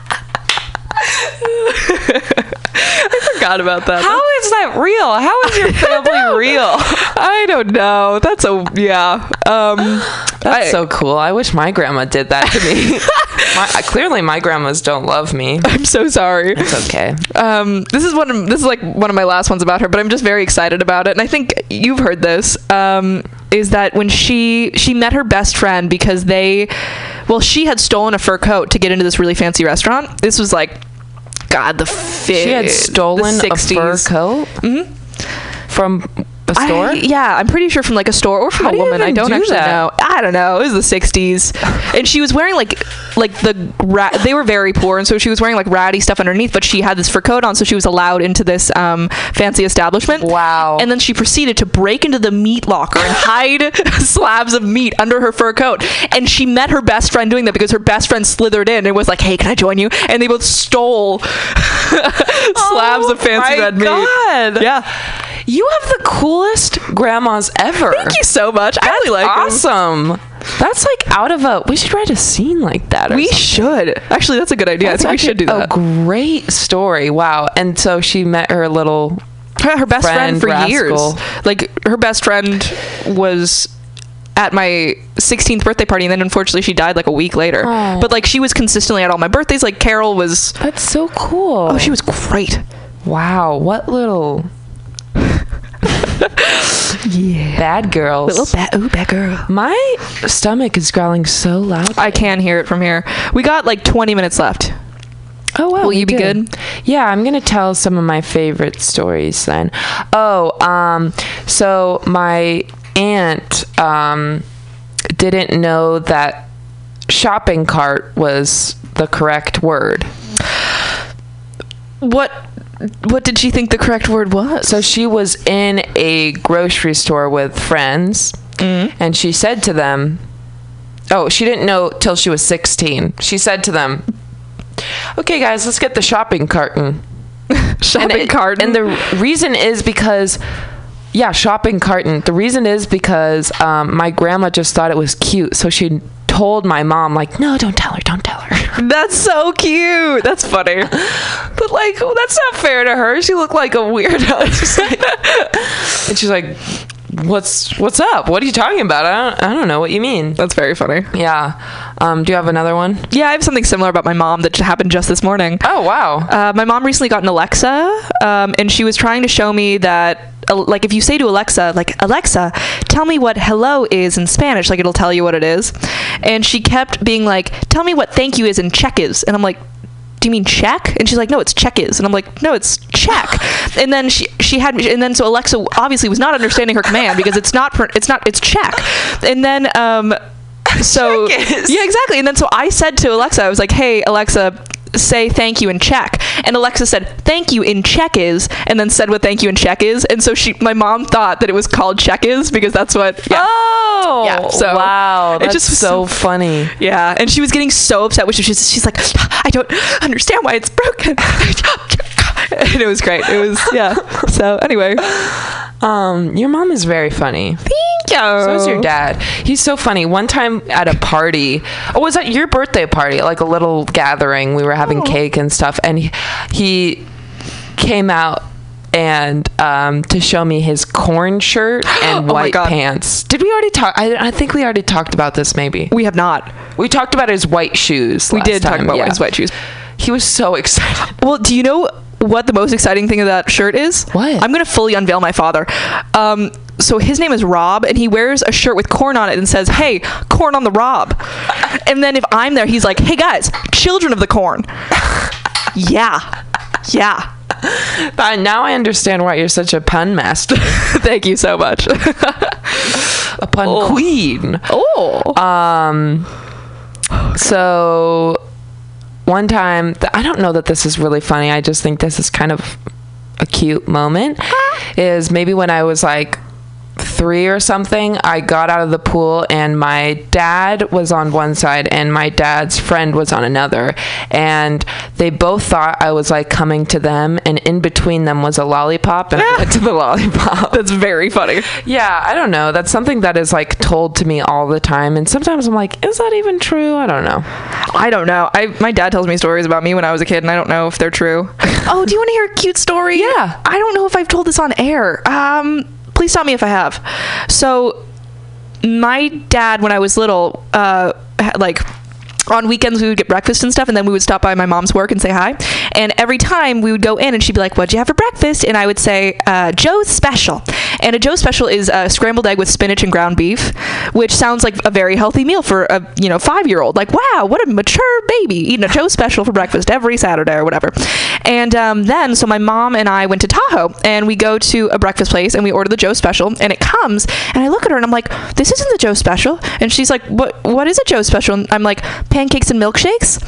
I forgot about that. How is that real? How is your family real? I don't know. That's a yeah. Um, That's I- so cool. I wish my grandma did that to me. my, clearly, my grandmas don't love me. I'm so sorry. It's okay. um, this is one. Of, this is like one of my last ones about her, but I'm just very excited about it. And I think you've heard this. Um, is that when she she met her best friend because they, well, she had stolen a fur coat to get into this really fancy restaurant. This was like God, the fi- She had stolen a fur 60s. coat Mhm. from a store. I- yeah, I'm pretty sure from like a store or from How a woman. I don't do actually that? know. I don't know. It was the 60s, and she was wearing like like the ra- they were very poor, and so she was wearing like ratty stuff underneath. But she had this fur coat on, so she was allowed into this um, fancy establishment. Wow. And then she proceeded to break into the meat locker and hide slabs of meat under her fur coat. And she met her best friend doing that because her best friend slithered in and was like, "Hey, can I join you?" And they both stole slabs of fancy Oh my red meat. God. Yeah. You have the coolest grandmas ever. Thank you so much. I really like 'em. awesome. That's like out of a. We should write a scene like that. Or We something. should. Actually, that's a good idea. That's I think we should do that. A great story. Wow. And so she met her little. her, her best friend, friend, for rascal. years. Like her best friend was at my 16th birthday party and then unfortunately she died like a week later. Oh. But like she was consistently at all my birthdays. Like Carol was That's so cool. Oh, she was great. Wow. What little Yeah. bad girls. Little bad ooh, bad girl. My stomach is growling so loud. I can hear it from here. We got like 20 minutes left. Oh, wow. Will you be did. good? Yeah, I'm going to tell some of my favorite stories then. Oh, um, so my aunt um, didn't know that shopping cart was the correct word. What what did she think the correct word was? So she was in a grocery store with friends, and she said to them, Oh, she didn't know till she was 16. She said to them, Okay, guys, let's get the shopping carton. shopping and it- cart. And the reason is because, yeah, shopping carton. The reason is because um, my grandma just thought it was cute, so she told my mom like, no, don't tell her, don't tell her. That's so cute. That's funny. but like, well, that's not fair to her. She looked like a weirdo. It's just like- and she's like, what's what's up? What are you talking about? I don't, I don't know what you mean. That's very funny. Yeah. Um, do you have another one? Yeah, I have something similar about my mom that happened just this morning. Oh wow. Uh, my mom recently got an Alexa, um, and she was trying to show me that, uh, like, if you say to Alexa, like, Alexa, tell me what hello is in Spanish, like, it'll tell you what it is. And she kept being like, tell me what thank you is in Czech is. And I'm like, do you mean check? And she's like, no, it's check is. And I'm like, no, it's check. and then she she had me, and then so Alexa obviously was not understanding her command because it's not it's not it's check. And then um, so yeah, exactly. And then so I said to Alexa, I was like, hey Alexa, say thank you in Czech. And Alexa said thank you in Czech is, and then said what thank you in Czech is. And so she, my mom thought that it was called Czech is because that's what. Yeah. Oh. Yeah, so wow. it That's just was so so- funny. Yeah, and she was getting so upset, which she's she's like, I don't understand why it's broken. and it was great. It was yeah. So anyway, Um, your mom is very funny. You. So is your dad. He's so funny. One time at a party, oh, was that your birthday party? Like a little gathering. We were having Oh. cake and stuff, and he, he came out and um, to show me his corn shirt and Oh white pants. Did we already talk? I, I think we already talked about this. Maybe We have not. we talked about his white shoes. We did talk about yeah. his white shoes. He was so excited. Well, do you know what the most exciting thing of that shirt is? What? I'm gonna fully unveil my father. Um, so his name is Rob, and he wears a shirt with corn on it and says, "Hey, corn on the Rob." And then if I'm there, he's like, "Hey guys, children of the corn." yeah, yeah. But now I understand why you're such a pun master, Thank you so much. a pun Oh. queen. oh. Um, so one time, th- I don't know that this is really funny. I just think this is kind of a cute moment. Ah. Is maybe when I was like three or something, I got out of the pool and my dad was on one side and my dad's friend was on another. And they both thought I was like coming to them, and in between them was a lollipop, and I went to the lollipop. That's very funny. Yeah, I don't know. That's something that is like told to me all the time, and sometimes I'm like, is that even true? I don't know. I don't know. I my dad tells me stories about me when I was a kid, and I don't know if they're true. oh, do you want to hear a cute story? Yeah. I don't know if I've told this on air. Um, please tell me if I have. So, my dad, when I was little, uh, like on weekends we would get breakfast and stuff and then we would stop by my mom's work and say hi. And every time we would go in and she'd be like what'd you have for breakfast? And i would say uh, joe's special. And a joe's special is a scrambled egg with spinach and ground beef which sounds like a very healthy meal for a you know five year old like wow what a mature baby eating a joe's special for breakfast every saturday or whatever. And um, then so my mom and i went to tahoe and we go to a breakfast place and we order the joe special and it comes and i look at her and i'm like this isn't the joe special. And she's like what what is a joe special? And i'm like pancakes and milkshakes.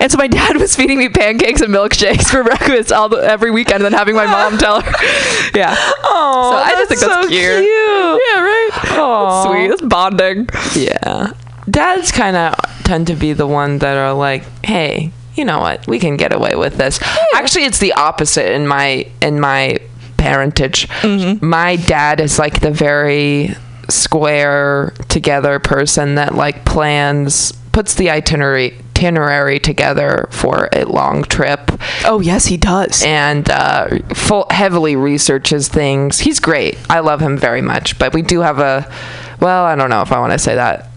And so my dad was feeding me pancakes and milkshakes for breakfast all the, every weekend, and then having my mom tell her. Yeah. Oh, So I just think that's so cute. cute. Yeah, right. That's sweet. That's bonding. Yeah. Dads kind of tend to be the one that are like, "Hey, you know what? We can get away with this." Actually, it's the opposite in my in my parentage. Mm-hmm. My dad is like the very square together person that like plans puts the itinerary itinerary together for a long trip Oh yes, he does. and uh, full heavily researches things. He's great. I love him very much. But we do have a well, I don't know if I want to say that.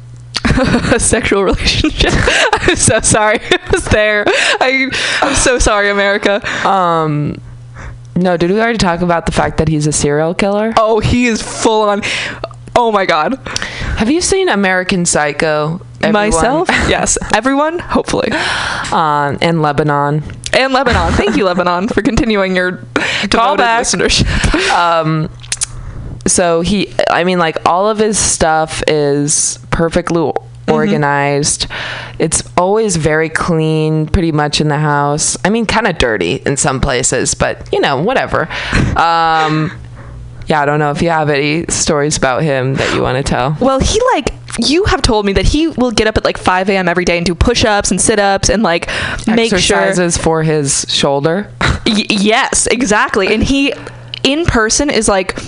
a sexual relationship. I'm so sorry. It was there. I, I'm so sorry, America. Um, no, did we already talk about the fact that he's a serial killer? Oh, he is full on. Oh my god. Have you seen American Psycho? Everyone? Myself? yes. Everyone? Hopefully. um, and Lebanon. And Lebanon. Thank you, Lebanon, for continuing your devoted back. listenership. Um, so he, I mean, like all of his stuff is perfectly organized. It's always very clean, pretty much in the house. I mean, kind of dirty in some places, but you know, whatever. Um, yeah, I don't know if you have any stories about him that you want to tell. Well, he like you have told me that he will get up at like 5 a.m. every day and do push-ups and sit-ups and like make sure. Exercises for his shoulder. Y- yes, exactly. And he in person is like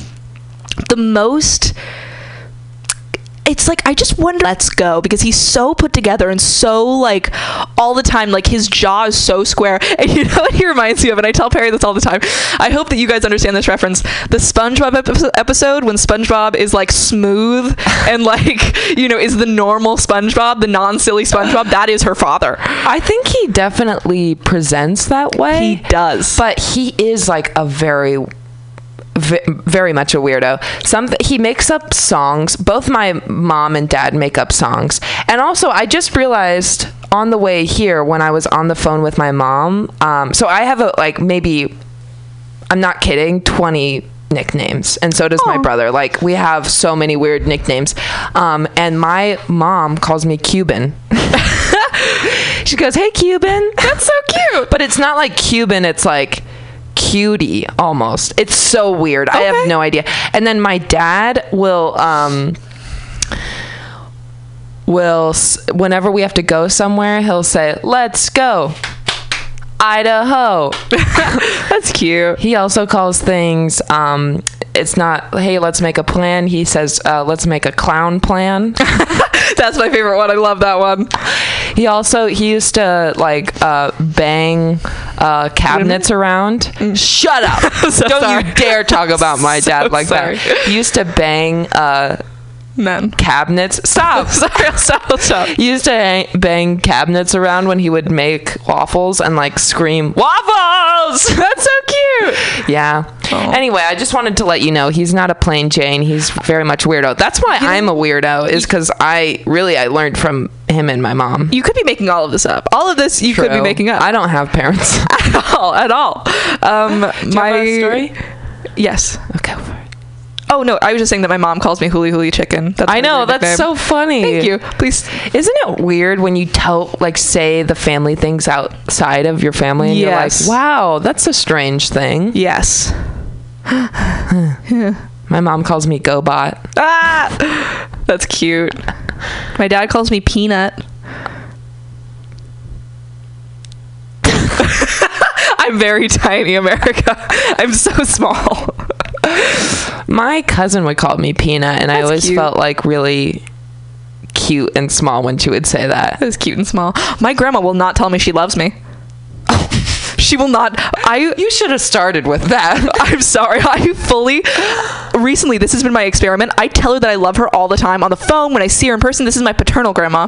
the most it's like I just wonder let's go because he's so put together and so like all the time like his jaw is so square. And you know what he reminds me of? And I tell Perry this all the time. I hope that you guys understand this reference. The SpongeBob epi- episode when SpongeBob is like smooth and like you know is the normal SpongeBob the non-silly SpongeBob that is her father. I think he definitely presents that way. he does. But he is like a very ve- very much a weirdo. Some he makes up songs. Both my mom and dad make up songs. And also i just realized on the way here when i was on the phone with my mom um, so i have a like maybe i'm not kidding 20 nicknames. And so does my brother. Like we have so many weird nicknames. Um, and my mom calls me cuban. She goes hey cuban. That's so cute. But it's not like Cuban, it's like cutie almost. It's so weird. I have no idea. And then my dad will um will whenever we have to go somewhere, he'll say, "Let's go." Idaho. that's cute He also calls things um it's not hey let's make a plan he says uh, let's make a clown plan That's my favorite one. I love that one. He also he used to like uh, bang uh, cabinets around. Shut up! So Don't sorry. you dare talk about my dad So like sorry. that. He used to bang uh, Men. cabinets. Stop! Sorry, stop. Stop. Used to hang, bang cabinets around when he would make waffles and like scream waffles. That's so cute. Yeah. Aw. Anyway, I just wanted to let you know he's not a plain Jane. He's very much weirdo. That's why I'm a weirdo. Is because I really I learned from him and my mom. You could be making all of this up. All of this you could be making up. I don't have parents. at all. At all. Um, my story. Yes. Okay. Oh no, I was just saying that my mom calls me Huli Huli Chicken. That's I know that's nickname. so funny. Thank you. Please. Isn't it weird when you tell, like, say the family things outside of your family, and Yes. you're like, "Wow, that's a strange thing." Yes. My mom calls me GoBot. Ah, that's cute. My dad calls me Peanut. I'm very tiny, America. I'm so small. My cousin would call me Peanut, and I always cute. felt like really cute and small when she would say that. That was cute and small. My grandma will not tell me she loves me. she she will not. I You should have started with that. I'm sorry. I fully recently this has been my experiment. I tell her that I love her all the time on the phone when I see her in person. This is my paternal grandma,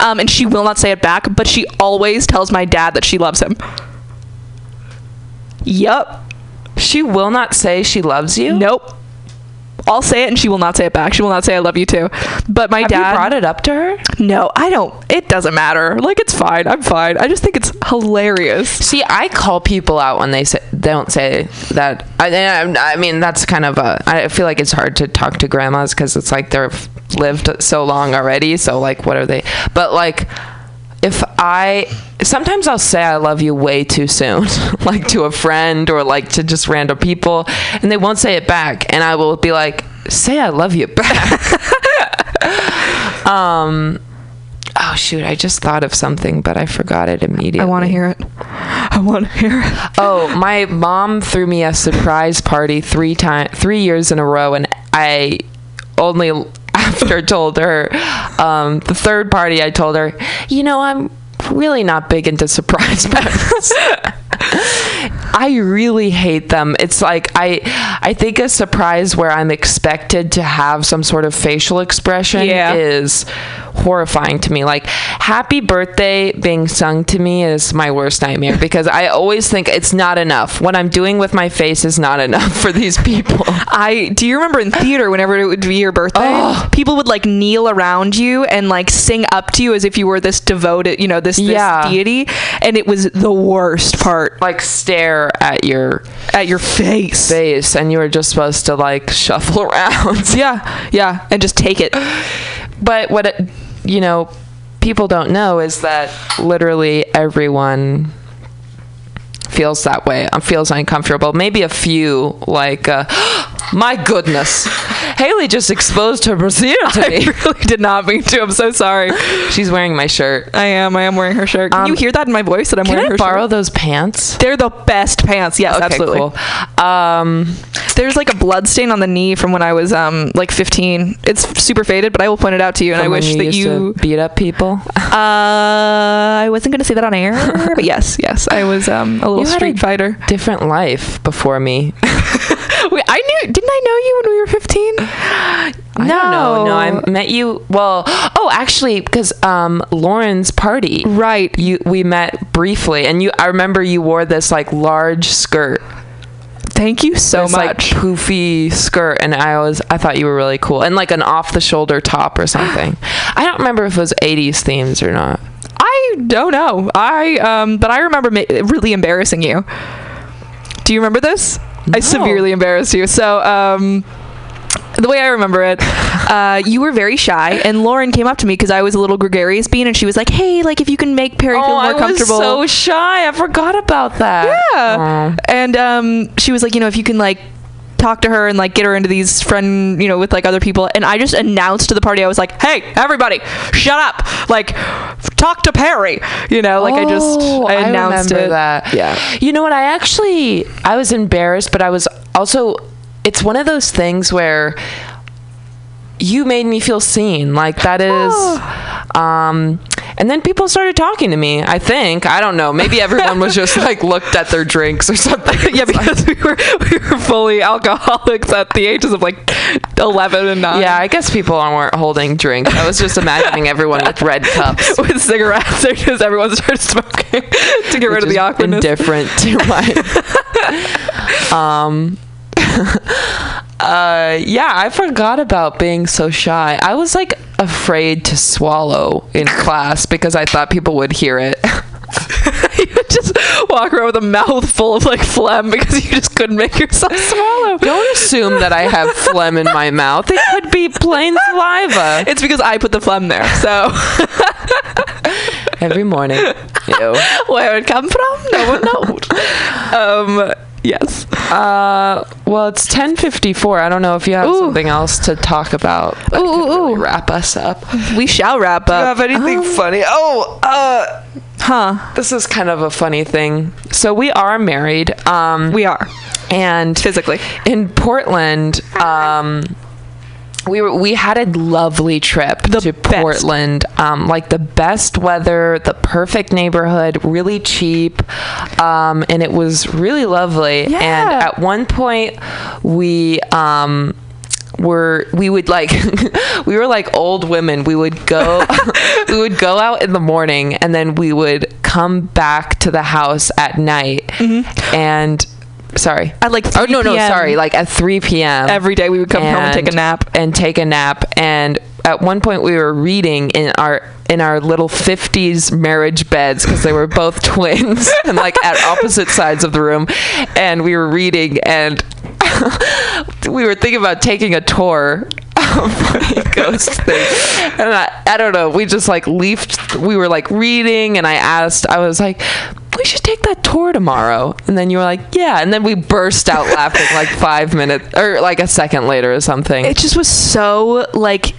um, and she will not say it back, but she always tells my dad that she loves him. Yup. She will not say she loves you. Nope. I'll say it and she will not say it back. She will not say I love you too. But my Have dad you brought it up to her? No, I don't. It doesn't matter. Like it's fine. I'm fine. I just think it's hilarious. See, I call people out when they say they don't say that. I, I, I mean, that's kind of a. I feel like it's hard to talk to grandmas because it's like they've lived so long already. So like, what are they? But like, if I sometimes I'll say I love you way too soon, like to a friend or like to just random people, and they won't say it back, and I will be like, say I love you back. um. Oh shoot! I just thought of something, but I forgot it immediately. I want to hear it. I want to hear it. Oh, my mom threw me a surprise party three time, three years in a row, and I only after told her um, the third party. I told her, you know, I'm really not big into surprise parties. I really hate them. It's like I I think a surprise where I'm expected to have some sort of facial expression Yeah. is horrifying to me. Like happy birthday being sung to me is my worst nightmare because I always think it's not enough. What I'm doing with my face is not enough for these people. I do you remember in theater whenever it would be your birthday, Oh. people would like kneel around you and like sing up to you as if you were this devoted, you know, this, this Yeah. deity, and it was the worst part Like stare at your at your face. face and you were just supposed to like shuffle around. Yeah, yeah, and just take it. But what it, you know, people don't know is that literally everyone feels that way. um, Feels uncomfortable. Maybe a few like, uh, my goodness, Haley just exposed her brassiere to I me. really did not mean to. I'm so sorry. She's wearing my shirt. I am. I am wearing her shirt. Can Um, you hear that in my voice that I'm wearing I her borrow shirt? those pants? They're the best pants. Yes, Okay, absolutely. cool. Um, There's like a blood stain on the knee from when I was um like 15. It's super faded, but I will point it out to you. And I wish that used you. to beat up people. Uh, I wasn't gonna say that on air, but yes, yes, I was um a little You street fighter. Different life before me. Wait, I knew. Didn't I know you when we were 15? no, don't know. No, I met you. Well, oh, actually, because um, Lauren's party, Right. You we met briefly, and you. I remember you wore this like large skirt, Thank you so this, like much. poofy skirt, and I was. I thought you were really cool, and like an off the shoulder top or something. I don't remember if it was '80s themes or not. I don't know. I um, but I remember ma- really embarrassing you. Do you remember this? I severely embarrassed you. So um. The way I remember it, uh, you were very shy, and Lauren came up to me because I was a little gregarious bean, and she was like, "Hey, like if you can make Perry feel more comfortable. oh, more I was so shy. I forgot about that. Yeah. And um, she was like, you know, if you can like talk to her and like get her into these friend, you know, with like other people. And I just announced to the party, I was like, hey, everybody, shut up. Like, talk to Perry. You know, like I just Oh, I announced remember it. that. Yeah. You know what? I actually I was embarrassed, but I was also. It's one of those things where you made me feel seen. Like that is. Um, and then people started talking to me. I think I don't know. Maybe everyone was just like looked at their drinks or something. yeah, because we were we were fully alcoholics at the ages of like eleven and nine. Yeah, I guess people weren't holding drinks. I was just imagining everyone with red cups. with cigarettes because everyone started smoking to get rid of the awkwardness. Indifferent to my. um. Uh, yeah, I forgot about being so shy. I was like afraid to swallow in class because I thought people would hear it. you would just walk around with a mouth full of like phlegm because you just couldn't make yourself swallow. Don't assume that I have phlegm in my mouth. It could be plain saliva. It's because I put the phlegm there. So Every morning. Ew. where it come from, no one knows. um, yes. Uh, well, it's 10:54. I don't know if you have Ooh. something else to talk about. That Ooh, could ooh, really ooh. wrap us up. We shall wrap up. Do you have anything funny? Oh, uh, Huh? this is kind of a funny thing. So we are married. Um, We are and physically. in Portland, um, we were we had a lovely trip The to best. Portland. Um, like the best weather, the perfect neighborhood, really cheap, um, and it was really lovely. Yeah. And at one point, we um, were we would like we were like old women. We would go we would go out in the morning, and then we would come back to the house at night. And sorry, At like oh 3 no no sorry. Like at 3 p.m Every day we would come home and take a nap. and take a nap. And at one point we were reading in our in our little 50s marriage beds because they were both twins and like at opposite sides of the room. And we were reading and we were thinking about taking a tour of ghost thing. And I, I don't know we just like leafed we were like reading and i asked i was like we should take that tour tomorrow. And then you were like yeah. And then we burst out laughing like five minutes or like a second later or something. It just was so like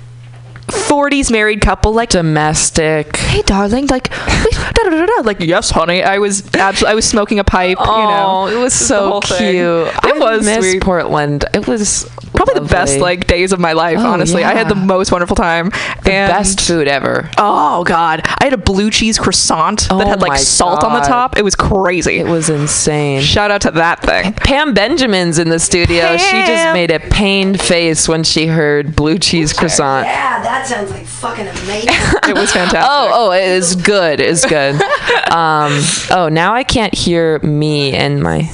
40s married couple like domestic hey darling like da, da, da, da. like yes honey i was absolutely i was smoking a pipe you know Oh, it was so cute. thing. I was miss sweet. Portland. It was probably the best like days of my life Oh, honestly i had the most wonderful time the and best food ever. oh god i had a blue cheese croissant Oh that had like my salt on the top it was crazy It was insane. shout out to that thing Pam Benjamin's in the studio. She just made a pained face when she heard blue cheese croissant. Yeah, that sounds like fucking amazing. it was fantastic Oh, oh, it is good. It's good. Um, oh, now I can't hear me and my.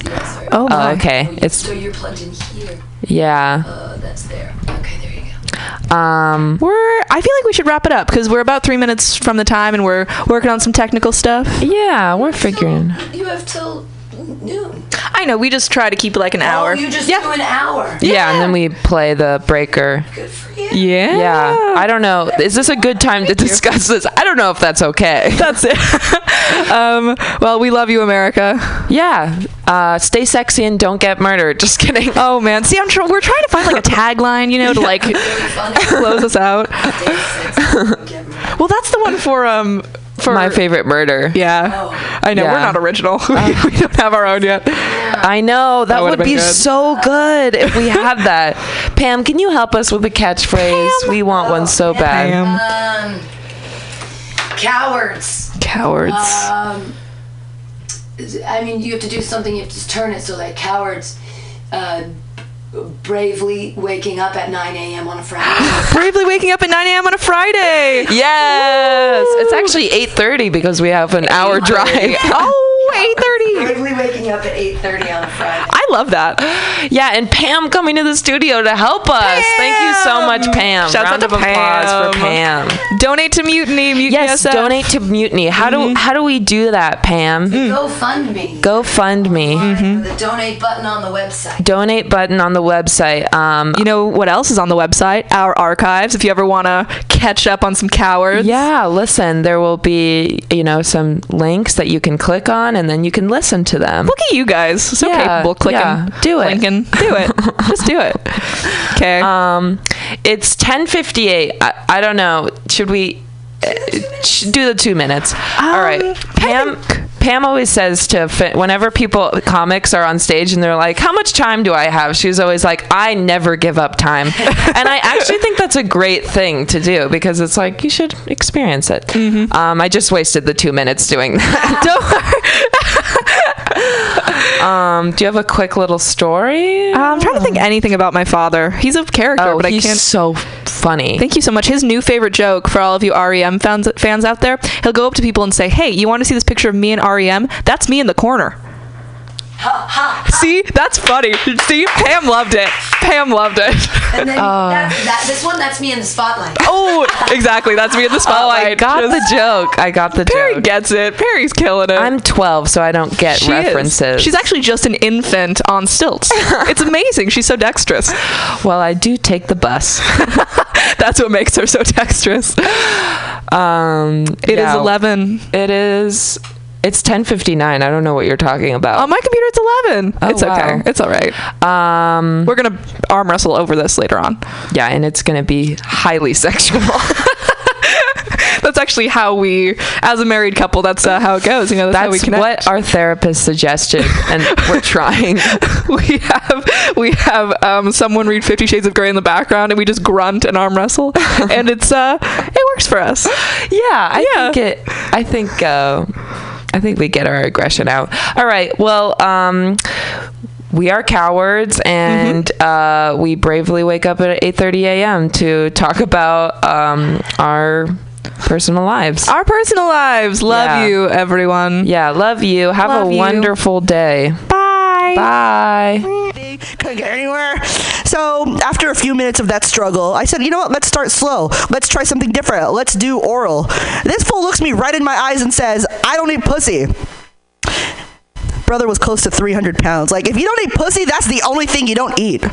oh Oh, my okay. It's so you're plugged in here. yeah. Uh, that's there. Okay, there you go. Um, we're i feel like we should wrap it up because we're about three minutes from the time and we're working on some technical stuff yeah, we're figuring. So you have till noon. i know we just try to keep like an hour Oh, you just yeah do an hour. Yeah, and then we play the breaker. Good for you. yeah Yeah, I don't know. Is this a good time to discuss this? I don't know if that's okay. That's it. um, well, we love you, America. Yeah, uh, stay sexy and don't get murdered. Just kidding. Oh man, see, I'm tr- we're trying to find like a tagline, you know, to like close us out. Day six, get married. Well, that's the one for um for My favorite murder. Yeah, Oh. I know we're not original. we we don't have our own yet. I know that, would've would be good. so good if we had that. Pam, can you help us with the catchphrase? Pam. We want one so bad. Pam. Um, cowards. Cowards. Um, I mean, you have to do something. You have to turn it so that cowards uh, bravely waking up at 9 a.m. on a Friday. Bravely waking up at 9 a.m. on a Friday. Yes, it's actually 8:30 because we have an hour drive. oh, 8:30. bravely waking up at 8:30 on a Friday. I love that. Yeah, and Pam coming to the studio to help us. Thank you so much, Pam. Shouts Round out to of applause for Pam. Pam. Donate to Mutiny. Mutiny Yes, SF. donate to Mutiny. How do mm-hmm. how do we do that, Pam? Mm. Go fund me. Go fund me. Mm-hmm. The donate button on the website. Donate button on the website. Um, You know what else is on the website? Our archives. If you ever want to catch up on some cowards. yeah, listen, there will be, you know, some links that you can click on and then you can listen to them. Look at you guys. So Yeah, capable. Clicking. yeah, do it. Clinking. Do it. Just do it. Okay. Um, it's 10:58. I, I don't know. Should we uh, do the 2 minutes? All right. Um, Pam Pam always says to whenever people comics are on stage and they're like, "How much time do I have?" She's always like, "I never give up time." and I actually think that's a great thing to do because it's like you should experience it. Mm-hmm. Um, I just wasted the 2 minutes doing that. Um, do you have a quick little story? Uh, I'm trying to think anything about my father. He's a character, oh, but I he's can't. so funny. Thank you so much. His new favorite joke for all of you REM fans, fans out there, he'll go up to people and say, Hey, you want to see this picture of me and REM? That's me in the corner. Ha ha. See? That's funny. See? Pam loved it. Pam loved it. And then that, that, this one, that's me in the spotlight. oh, exactly. That's me in the Oh, spotlight. I got Just- the joke. I got the Perry joke. Perry gets it. Perry's killing it. I'm 12, so I don't get She is. references. She's actually just an infant on stilts. it's amazing. She's so dexterous. well, I do take the bus. That's what makes her so dexterous. Um, It is 11. It is. It's 10:59. I don't know what you're talking about. On my computer, it's 11. Oh, it's okay. It's all right. um, We're going to arm wrestle over this later on. yeah, and it's gonna be highly sexual. That's actually how we, as a married couple, that's uh, how it goes. You know, that's, how we That's what our therapist suggested, and we're trying. we have we have um, someone read Fifty Shades of Grey in the background, and we just grunt and arm wrestle, and it's uh, it works for us. Yeah, I Yeah. think it. I think. Uh, I think we get our aggression out. All right. Well, um, we are cowards, and uh, we bravely wake up at 8:30 a.m. to talk about um, our personal lives. Our personal lives. Love Yeah. you, everyone. yeah, love you. Have Love a you. wonderful day. Bye. Bye. Couldn't get anywhere. So after a few minutes of that struggle, I said, you know what? Let's start slow. Let's try something different. Let's do oral. This fool looks me right in my eyes and says, I don't need pussy. Brother was close to 300 pounds. Like, if you don't eat pussy, that's the only thing you don't eat.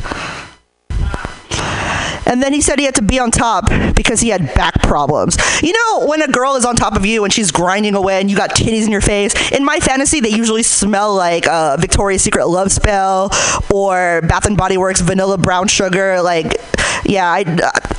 And then he said he had to be on top because he had back problems. You know, when a girl is on top of you and she's grinding away and you got titties in your face, in my fantasy, they usually smell like uh, Victoria's Secret Love Spell or Bath and Body Works Vanilla Brown Sugar. Like, yeah, I,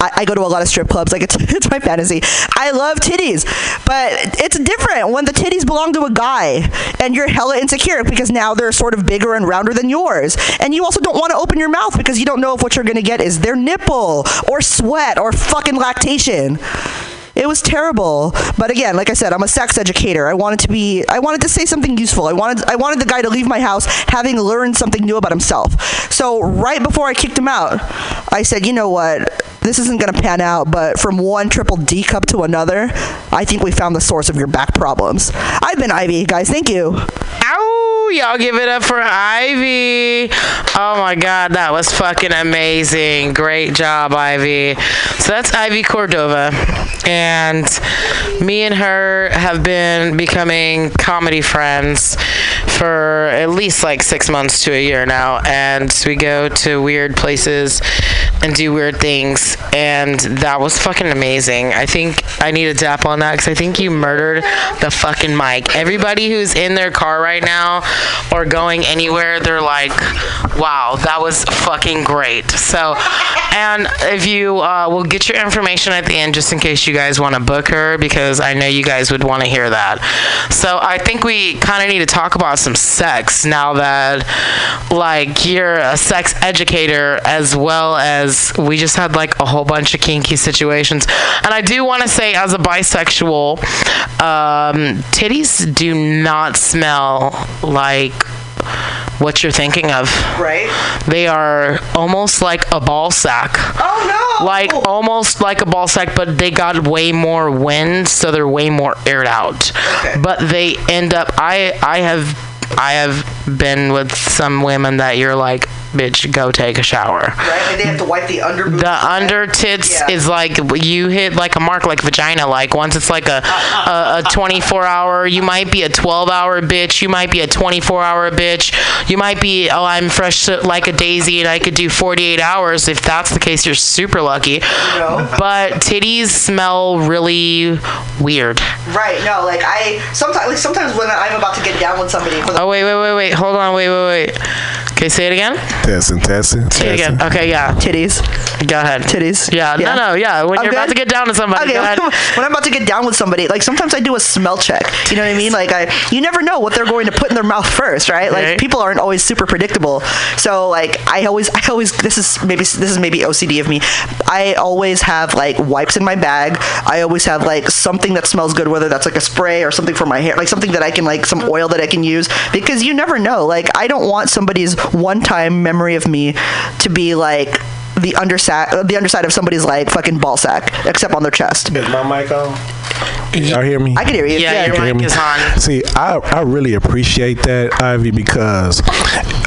I, I go to a lot of strip clubs. Like, it's, it's my fantasy. I love titties, but it's different when the titties belong to a guy and you're hella insecure because now they're sort of bigger and rounder than yours. And you also don't want to open your mouth because you don't know if what you're going to get is their nipple or sweat or fucking lactation. It was terrible. But again, like I said, I'm a sex educator. I wanted to be I wanted to say something useful. I wanted I wanted the guy to leave my house having learned something new about himself. So right before I kicked him out, I said, "You know what? This isn't going to pan out, but from one triple D cup to another, I think we found the source of your back problems." I've been Ivy, guys. Thank you. Ow! Y'all give it up for Ivy. Oh my god, that was fucking amazing. Great job, Ivy. So that's Ivy Cordova. And me and her have been becoming comedy friends for at least like six months to a year now. And we go to weird places and do weird things. And that was fucking amazing. I think I need a dap on that because I think you murdered the fucking mic. Everybody who's in their car right now or going anywhere, they're like, wow, that was fucking great. So, and if you uh, will get your information at the end just in case you guys want to book her because I know you guys would want to hear that. So, I think we kind of need to talk about some sex now that, like, you're a sex educator as well as we just had like a whole bunch of kinky situations. And I do want to say, as a bisexual, um, titties do not smell like what you're thinking of. Right? They are almost like a ball sack. Oh no. Like almost like a ball sack, but they got way more wind, so they're way more aired out. Okay. But they end up. I I have I have been with some women that you're like, bitch, go take a shower. right? And they have to wipe the under The under tits Yeah. is like you hit like a mark like vagina. Like once it's like a, a, a 24 hour, you might be a 12 hour bitch. You might be a 24 hour bitch. You might be oh I'm fresh like a daisy and I could do 48 hours. If that's the case, you're super lucky. know? But titties smell really weird. Right. No, like I sometimes like sometimes when I'm about to get down with somebody for the Oh wait wait wait wait hold on wait wait wait. Okay, say it again. Testing, testing, Say it testing. again. Okay, yeah. titties. Go ahead. Titties. Yeah, Yeah. no, no, yeah. When I'm you're about to get down to somebody, Okay, go ahead. when I'm about to get down with somebody, like sometimes I do a smell check. You know what I mean? Like I, you never know what they're going to put in their mouth first, right? Like Right. people aren't always super predictable. So like I always, I always, this is maybe this is maybe OCD of me. I always have like wipes in my bag. I always have like something that smells good, whether that's like a spray or something for my hair, like something that I can like some oil that I can use because you never know. Like I don't want somebody's one-time memory of me to be like. The underside, the underside of somebody's like fucking ball sack, except on their chest. Is my mic on? Y'all hear me? I can hear you. Yeah, your Can hear mic me? is on. See, I, I really appreciate that, Ivy, because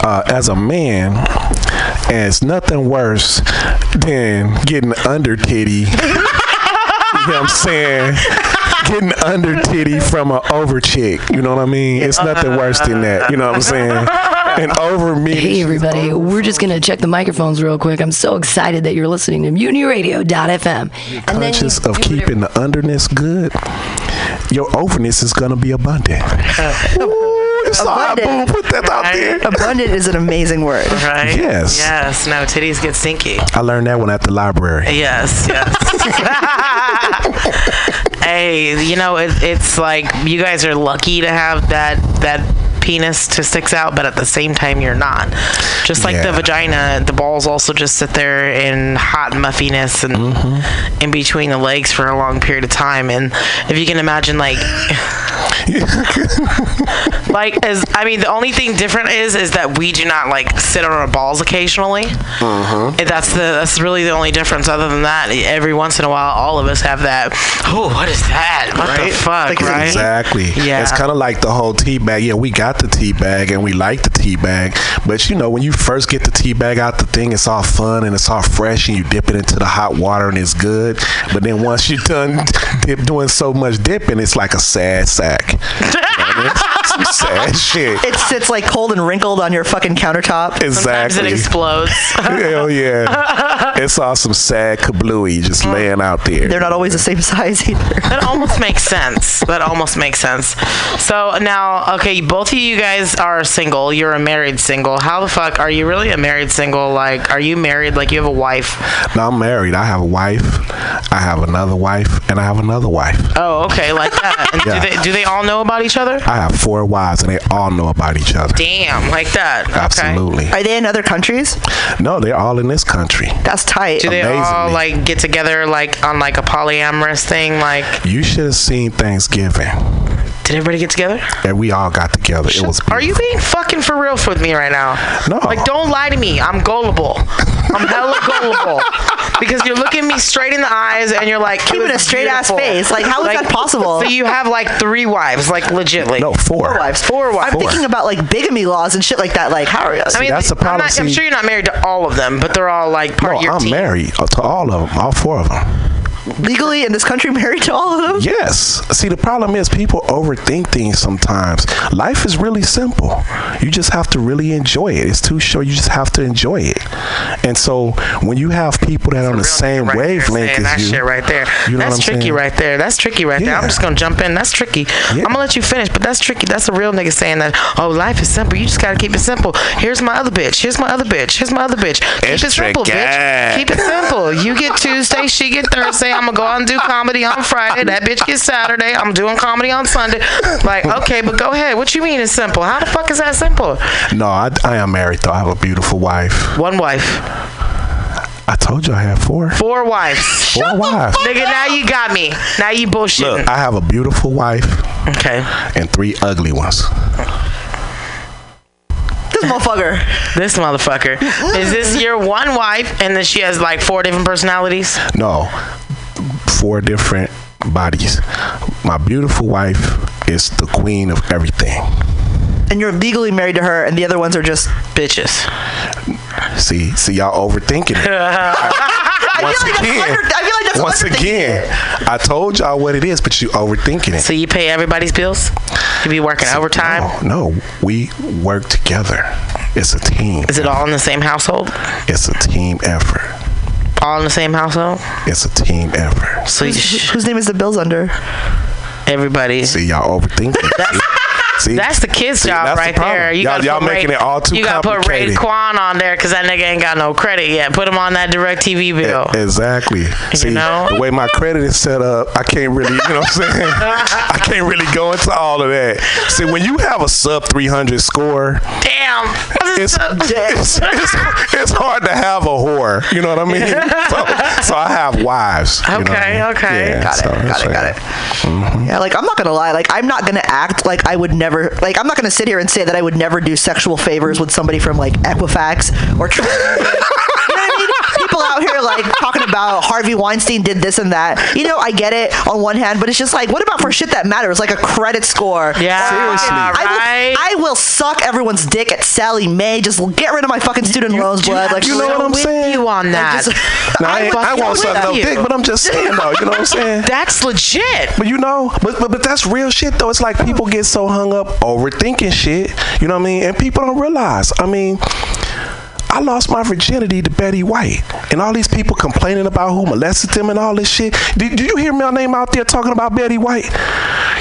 uh, as a man, and it's nothing worse than getting under titty. you know what I'm saying? Getting under titty from an over chick. You know what I mean? It's nothing worse than that. You know what I'm saying? And over me. Hey, everybody. We're just going to check the microphones real quick. I'm so excited that you're listening to MutinyRadio.fm. And then you conscious of keeping the underness good, your overness is gonna be abundant. Ooh, it's all right, boom, Abundant. put that out there. Abundant is an amazing word. Right? Yes. Yes. No, titties get stinky. I learned that one at the library. Yes, yes. hey, you know, it, it's like you guys are lucky to have that that penis to sticks out, but at the same time, you're not. Just like Yeah. the vagina, the balls also just sit there in hot muffiness and Mm-hmm. in between the legs for a long period of time. And if you can imagine, like. like as I mean, the only thing different is is that we do not like sit on our balls occasionally. Mm-hmm. And That's the that's really the only difference. Other than that, every once in a while, all of us have that. Oh, what is that? What the fuck, Like, right? Exactly. Yeah. It's kind of like the whole tea bag. Yeah, we got the tea bag and we like the tea bag. But you know, when you first get the tea bag out the thing, it's all fun and it's all fresh and you dip it into the hot water and it's good. But then once you're done dip, doing so much dipping, it's like a sad sack. You know what I mean? Some sad shit. It sits like cold and wrinkled on your fucking countertop. Sometimes it explodes. Hell yeah. It's all some sad kablooey just laying out there. They're not always the same size either. that almost makes sense. That almost makes sense. So now, okay, both of you guys are single. You're a married single. How the fuck are you really a married single? Like, are you married? Like, you have a wife? Now I'm married. I have a wife. I have another wife, and I have another wife. Oh, okay, like that. And Yeah. do they do they all know about each other? I have four wives, and they all know about each other. Damn, like that. Okay. Absolutely. Are they in other countries? No, they're all in this country. That's tight. Do they all like get together like on like a polyamorous thing? Like, You should have seen Thanksgiving. did everybody get together? And we all got together. It was Are you being fucking for real with me right now? No. Like, don't lie to me. I'm gullible. I'm hella gullible. Because you're looking me straight in the eyes and you're like, Keeping a straight ass face. Like, how is that possible? So you have like three wives, like legitly. No, four. Four wives. Four wives. I'm thinking about like bigamy laws and shit like that. Like, how are you? I mean, that's the I'm, not, I'm sure you're not married to all of them, but they're all like part No, of your I'm team. married to all of them, all four of them. Legally in this country married to all of them? Yes. See, the problem is people overthink things sometimes. Life is really simple. You just have to really enjoy it. It's too short. You just have to enjoy it. And so when you have people that are on the same right wavelength saying that as you, shit right there. you know that's what I'm tricky saying? right there. That's tricky right there. I'm just gonna jump in. That's tricky. I'm gonna let you finish, but that's tricky. That's a real nigga saying that. Oh, life is simple. You just gotta keep it simple. Here's my other bitch. Here's my other bitch. Here's my other bitch. Keep It's it simple, tricky. bitch. Keep it simple. You get Tuesday, she get Thursday. I'm gonna go out and do comedy on Friday. That bitch gets Saturday. I'm doing comedy on Sunday. Like, okay, but go ahead. What you mean it's simple? How the fuck is that simple? no, I, I am married though. I have a beautiful wife. One wife, I told you I have four. four wives. Four wives. Nigga, now you got me. Now you bullshit. Look, I have a beautiful wife Okay. and three ugly ones. This motherfucker. This motherfucker. Is this your one wife and then she has like four different personalities? No, four different bodies. My beautiful wife is the queen of everything. And you're legally married to her, and the other ones are just. Bitches. See, see, y'all overthinking it. I Once like again, I like once again. I told y'all what it is, but you overthinking it. So you pay everybody's bills? You be working overtime? No, no, we work together. It's a team. Is it all in the same household? It's a team effort. All in the same household? It's a team effort. So you sh- Whose name is the bills under? everybody. See, y'all overthinking. It. See? That's the kid's See, job that's the right there. You Y'all- gotta y'all put making Ray, it all too You gotta put Ray complicated. Quan on there because that nigga ain't got no credit yet. Put him on that DirecTV bill. Exactly. See, know? the way my credit is set up, I can't really, you know what I'm saying? I can't really go into all of that. See, when you have a sub 300 score, Damn. it's, it's, it's, it's hard to have a whore. You know what I mean? So, so I have wives. you know I Okay, mean? okay. Yeah, Got so it. Got that's it. Got right. it. Yeah, like I'm not gonna lie. Like I'm not gonna act like I would never. Like I'm not gonna sit here and say that I would never do sexual favors with somebody from like Equifax or. you know what I mean? People out here like talking about Harvey Weinstein did this and that. You know, I get it on one hand, but it's just like, what about for shit that matters, like a credit score? Yeah, Seriously. I right? will, I will suck everyone's dick at Sallie Mae. Just get rid of my fucking student loans, blood. Like you know what I'm with saying? you on that. just- Now, I, ain't- I fucking won't suck no dick, but I'm just saying though. You know what I'm saying? That's legit. But you know, but, but but that's real shit though. It's like people get so hung up overthinking shit. You know what I mean? And people don't realize. I mean, I lost my virginity to Betty White, and all these people complaining about who molested them and all this shit. Did, did you hear my name out there talking about Betty White?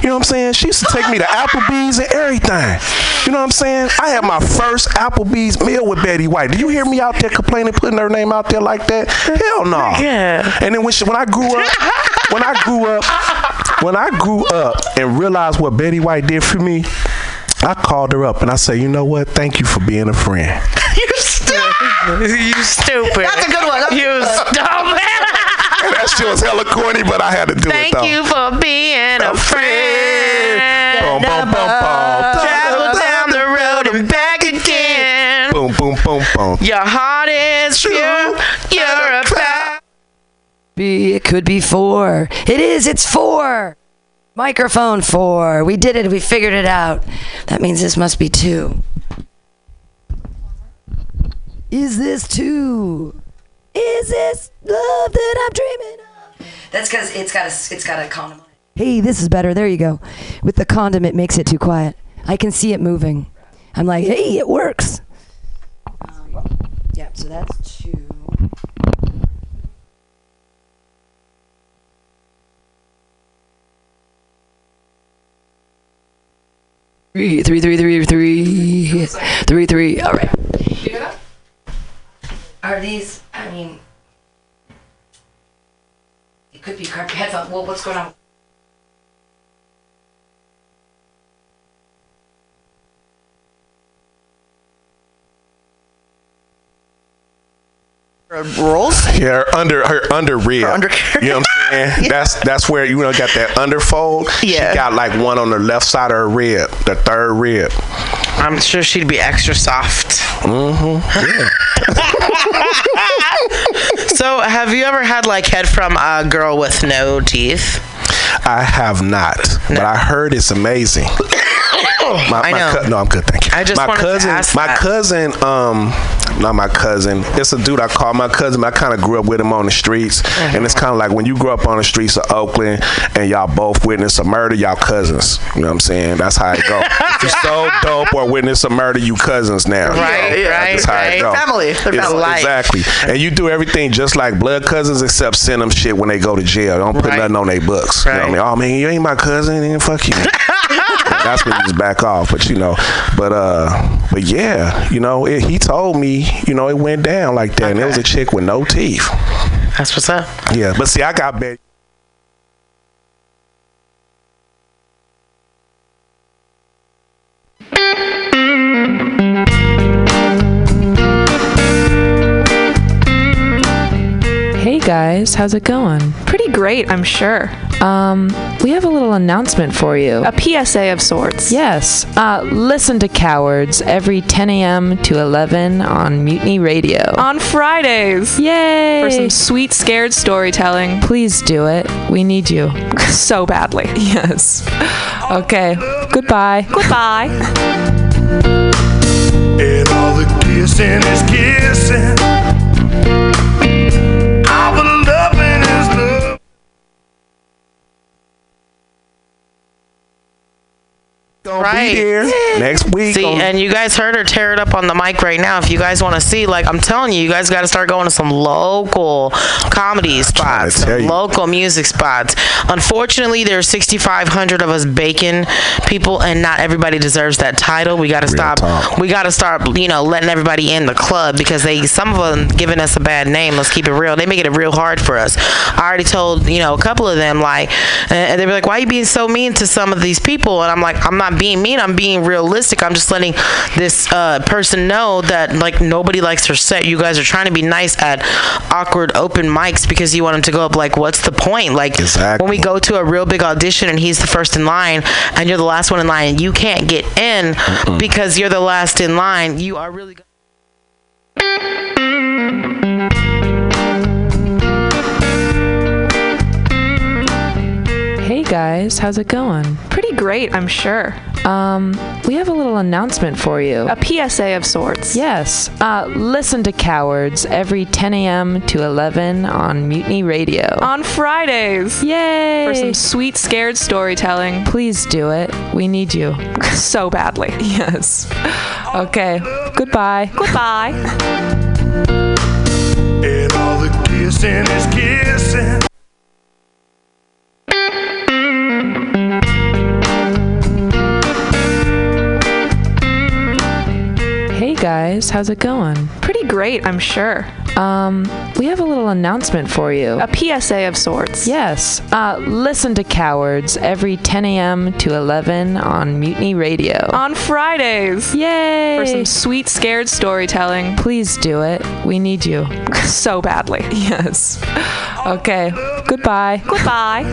You know what I'm saying? She used to take me to Applebee's and everything. You know what I'm saying? I had my first Applebee's meal with Betty White. Did you hear me out there complaining, putting her name out there like that? Hell no. Yeah. And then when she, when I grew up, when I grew up, when I grew up and realized what Betty White did for me, I called her up and I said, you know what? Thank you for being a friend. you stupid. That's a good one. That's You good one. stupid. that shit was hella corny, but I had to do Thank it though. you for being a friend. Boom, boom, boom, boom. Travel down the road and back again. Boom, boom, boom, boom. Your heart is pure. You're a power. Be it could be four. It is. It's four. Microphone four. We did it. We figured it out. That means this must be two. Is this two? Is this love that I'm dreaming of? That's because it's got a it's got a condom. on it. Hey, this is better. There you go. With the condom, it makes it too quiet. I can see it moving. I'm like, hey, it works. Um, yeah. So that's two. Three, three, three, three, three, three, three. All right. Are these? I mean, it could be crappy headphones. Well, what's going on? Rolls. Yeah, her under her under rib. Her under- you know what I'm saying? That's that's where you know got that underfold. Yeah. She got like one on the left side of her rib, the third rib. I'm sure she'd be extra soft. Mm-hmm. Yeah. So, have you ever had like head from a girl with no teeth? I have not, but I heard it's amazing. My, I my know. cou- no, I'm good, thank you. I just my cousin, ask my that. cousin, um, not my cousin. It's a dude I call my cousin. but I kind of grew up with him on the streets, and it's kind of like when you grew up on the streets of Oakland, and y'all both witness a murder, y'all cousins. You know what I'm saying? That's how it go. if you so dope or witness a murder, you cousins now. you Right, know? right, That's how it go. Family. They're It's- family. Exactly. And you do everything just like blood cousins, except send them shit when they go to jail. Don't put Right. nothing on their books. You know what I mean? Oh man, you ain't my cousin, then fuck you. That's when you just back off. But you know, but uh, but yeah, you know, it, he told me, you know, it went down like that, and it was a chick with no teeth. That's what's up. Yeah, but see, I got Betty. Guys, how's it going? Pretty great, I'm sure. Um, we have a little announcement for you. A PSA of sorts. Yes. Uh, listen to Cowards every 10 a.m. to 11 on Mutiny Radio. On Fridays. Yay! For some sweet, scared storytelling. Please do it. We need you. So badly. Yes. Okay. Goodbye. Goodbye. And all the kissing is kissing. Gonna Right. be there next week. See, and you guys heard her tear it up on the mic right now. If you guys want to see, like I'm telling you, you guys got to start going to some local comedy spots, local music spots. Unfortunately, there's 6,500 of us bacon people, and not everybody deserves that title. We got to stop. talk. We got to start, you know, letting everybody in the club because they, some of them, giving us a bad name. Let's keep it real. They make it real hard for us. I already told, you know, a couple of them like, and they were like, "Why are you being so mean to some of these people?" And I'm like, "I'm not being mean. I'm being realistic. I'm just letting this uh, person know that like nobody likes her set. You guys are trying to be nice at awkward open mics because you want them to go up. Like, what's the point? Like, Exactly. when we go to a real big audition and he's the first in line and you're the last one in line and you can't get in because you're the last in line, you are really. Go- guys, how's it going? Pretty great, I'm sure. Um, we have a little announcement for you. A PSA of sorts. Yes. Uh, listen to Cowards every 10 a.m. to 11 on Mutiny Radio. On Fridays. Yay! For some sweet, scared storytelling. Please do it. We need you. So badly. Yes. Okay. Goodbye. Goodbye. And all the kissing is kissing. Guys, how's it going? Pretty great, I'm sure. Um, we have a little announcement for you. A PSA of sorts. Yes. Uh, listen to Cowards every 10 a.m. to 11 on Mutiny Radio. On Fridays. Yay! For some sweet, scared storytelling. Please do it. We need you. So badly. Yes. Okay. Goodbye. Goodbye.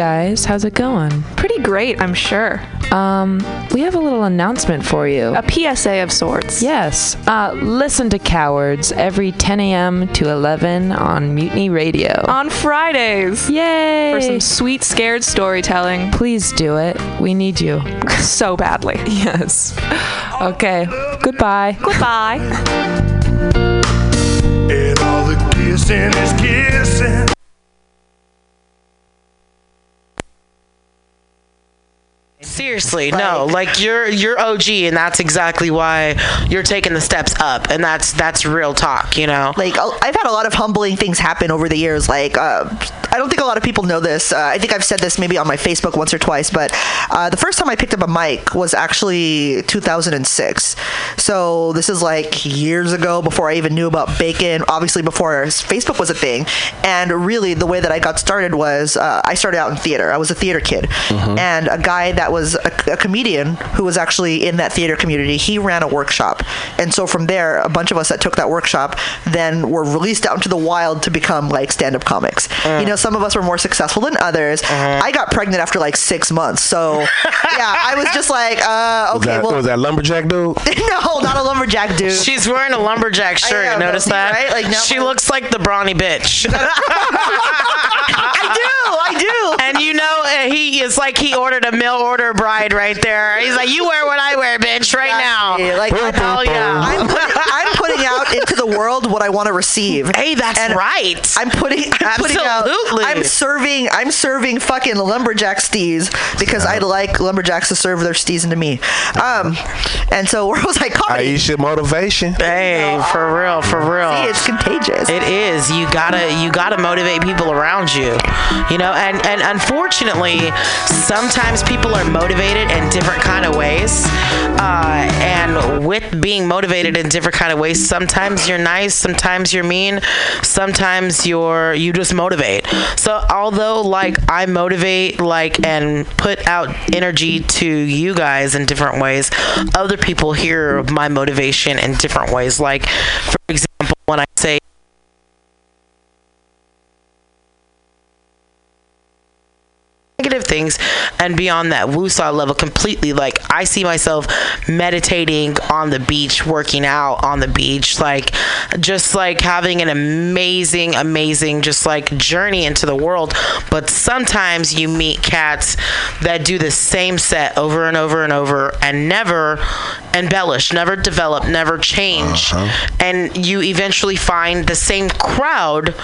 Guys, how's it going? Pretty great, I'm sure. Um, we have a little announcement for you. A PSA of sorts. Yes. Uh, listen to Cowards every 10 a.m. to 11 on Mutiny Radio. On Fridays. Yay! For some sweet, scared storytelling. Please do it. We need you. So badly. Yes. Okay. Goodbye. Goodbye. And all the kissing is kissing. Seriously, no. Like you're you're OG, and that's exactly why you're taking the steps up, and that's that's real talk, you know. Like uh, I've had a lot of humbling things happen over the years. Like uh, I don't think a lot of people know this. Uh, I think I've said this maybe on my Facebook once or twice, but uh, the first time I picked up a mic was actually 2006. So this is like years ago before I even knew about bacon. Obviously before Facebook was a thing. And really, the way that I got started was uh, I started out in theater. I was a theater kid, and a guy that was a, a comedian who was actually in that theater community. He ran a workshop, and so from there, a bunch of us that took that workshop then were released out into the wild to become like stand-up comics. You know, some of us were more successful than others. I got pregnant after like six months, so yeah, I was just like, uh, Was okay, that, well, was that lumberjack dude? no, not a lumberjack dude. She's wearing a lumberjack shirt. am, Notice see, that? right? Like, now she my- looks like the brawny bitch. I do, I do. and you know, uh, he is like he ordered a mail order bride right there. He's like, you wear what I wear, bitch, right now. Like Hell yeah. I'm putting, I'm putting out into the world what I want to receive. Hey, that's And right. I'm putting, I'm putting out, Absolutely. I'm serving, I'm serving fucking lumberjack stees because I like lumberjacks to serve their stees into me. Um, and so where was I comedy? Aisha motivation. hey, for real, for real. See, it's contagious. It is. You gotta you gotta motivate people around you. You know, and, and unfortunately, sometimes people are motivated in different kind of ways. Uh, and with being motivated in different kind of ways, sometimes you're nice, sometimes you're mean, sometimes you're you just motivate. So although like I motivate like and put out energy to you guys in different ways, other people hear my motivation in different ways. Like for example, when I say negative things and beyond that woosah level completely. Like i see myself meditating on the beach working out on the beach like just like having an amazing amazing just like journey into the world. But sometimes you meet cats that do the same set over and over and over and never embellish never develop never change. Uh-huh. And you eventually find the same crowd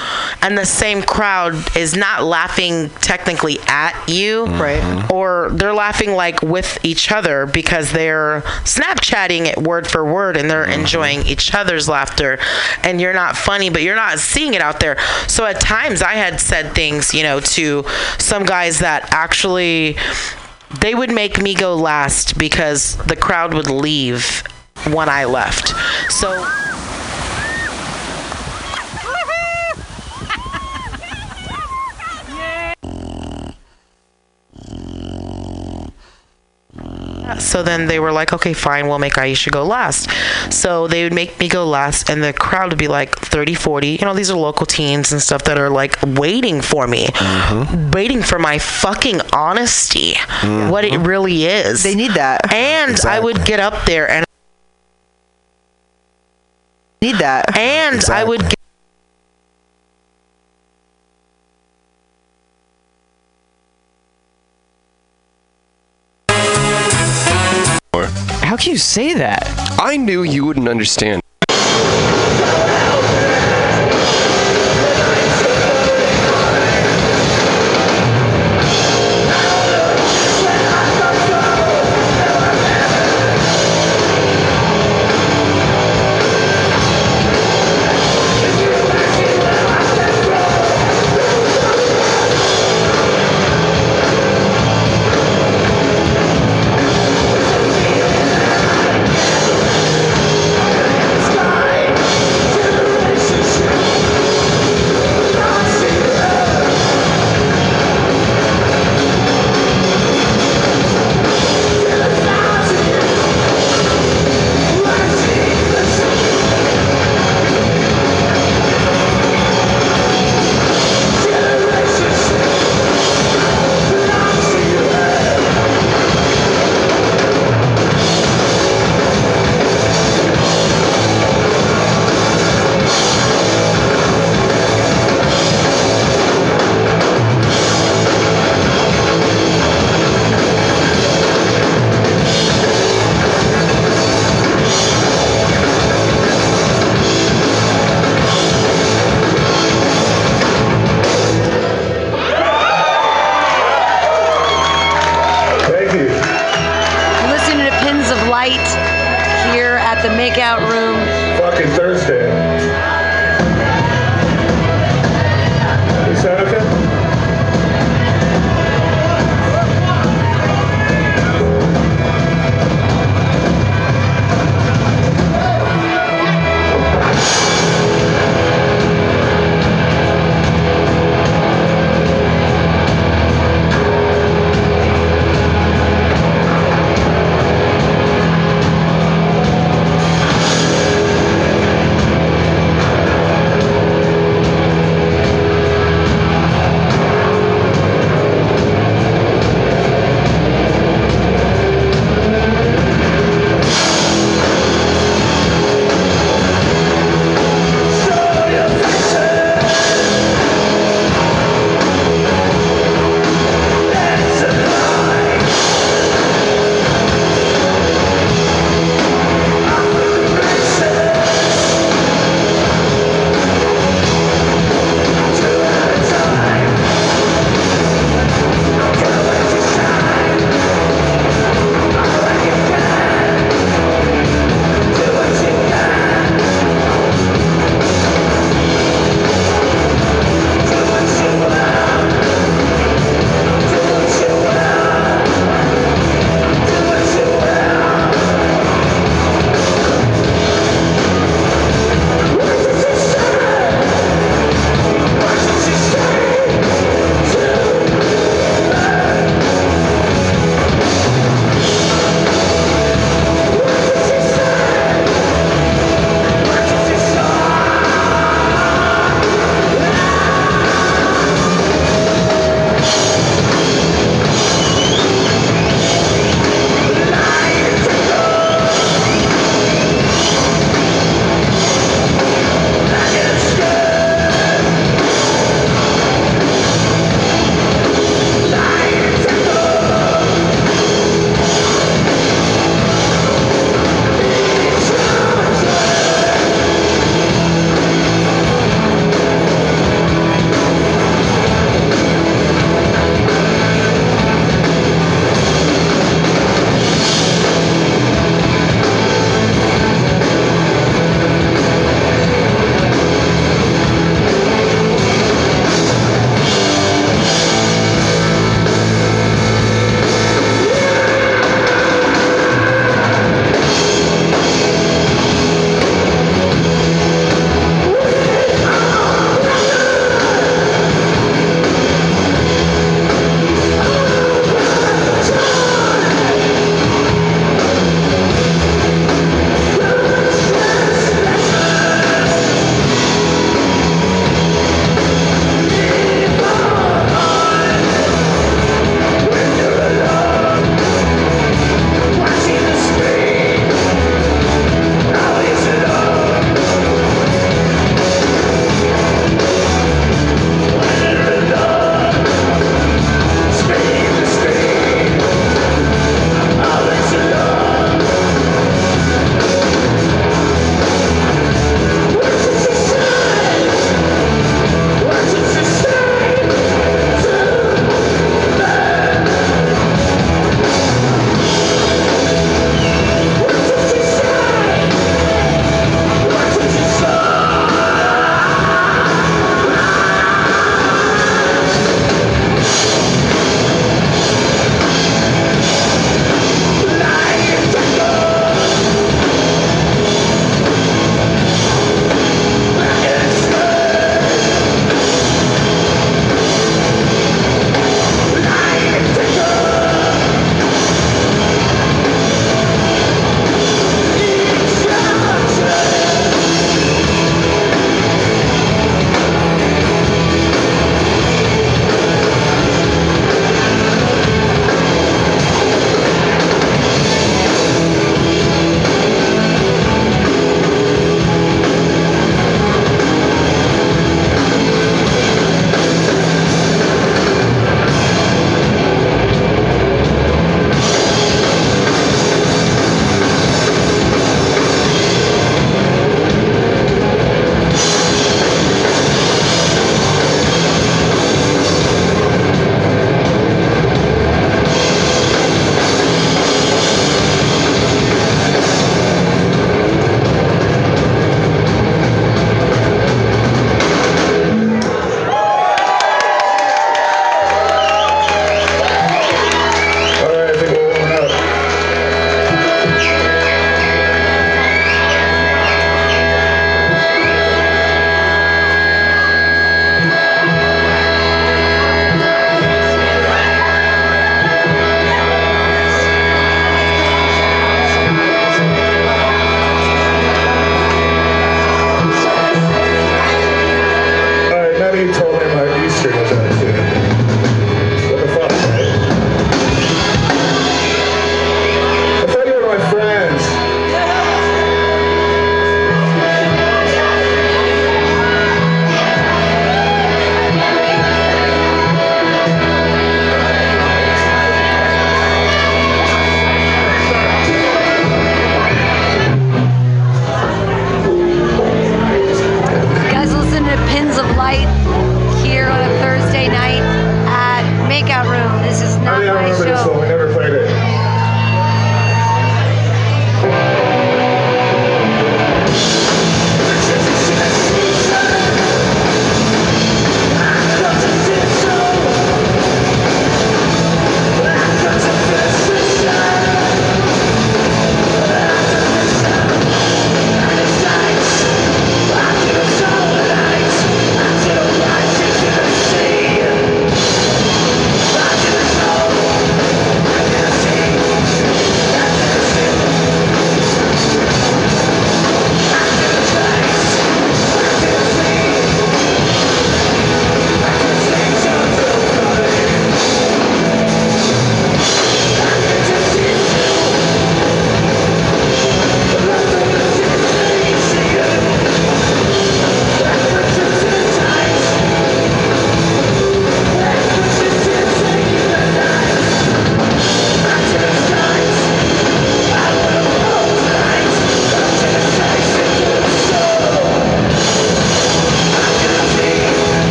and the same crowd is not laughing technically at you Mm-hmm. Right. or they're laughing like with each other because they're snapchatting it word for word and they're mm-hmm. enjoying each other's laughter. And you're not funny but you're not seeing it out there. So at times i had said things you know to some guys that actually they would make me go last because the crowd would leave when i left. So So then they were like, okay, fine, we'll make Aisha go last. So they would make me go last, and the crowd would be like 30, 40. You know, these are local teens and stuff that are like waiting for me, mm-hmm. waiting for my fucking honesty, mm-hmm. what it really is. they need that. and I would get up there and Need that. and I would Exactly. How can you say that? I knew you wouldn't understand.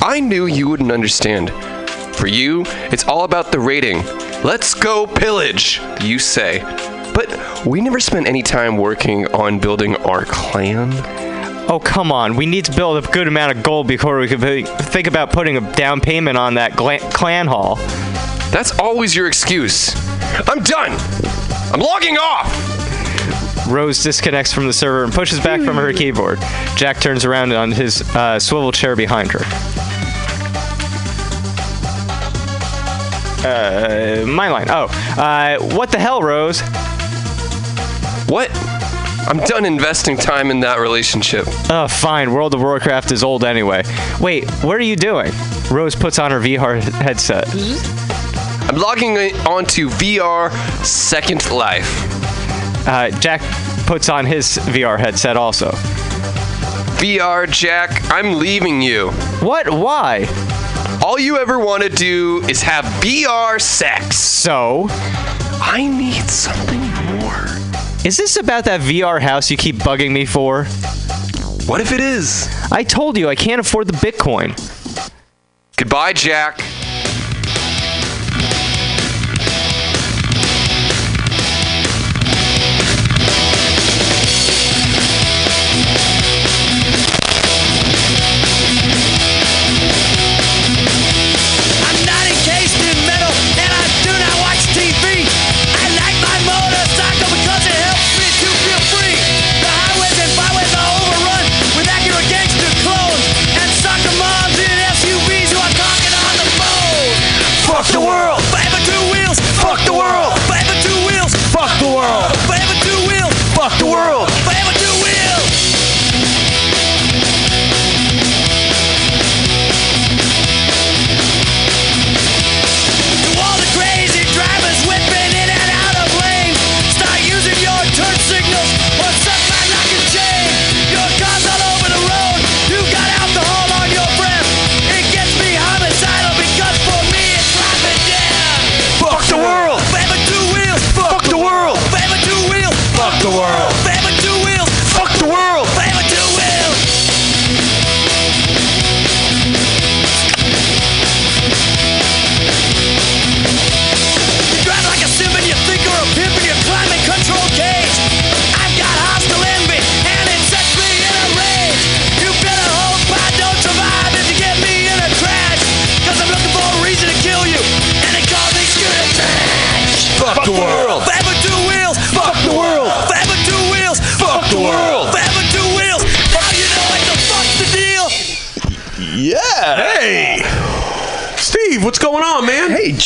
I knew you wouldn't understand. For you, it's all about the rating. Let's go pillage, you say. But we never spent any time working on building our clan. Oh, come on. We need to build a good amount of gold before we can think about putting a down payment on that clan hall. That's always your excuse. I'm done. I'm logging off. Rose disconnects from the server and pushes back from her keyboard. Jack turns around on his uh, swivel chair behind her. Uh, my line. Oh, uh, what the hell, Rose? What? I'm done investing time in that relationship. Oh, fine. World of Warcraft is old anyway. Wait, what are you doing? Rose puts on her VR headset. I'm logging onto VR Second Life. Uh, Jack puts on his VR headset also. VR, Jack, I'm leaving you. What? Why? All you ever want to do is have VR sex. So? I need something more. Is this about that VR house you keep bugging me for? What if it is? I told you I can't afford the Bitcoin. Goodbye, Jack.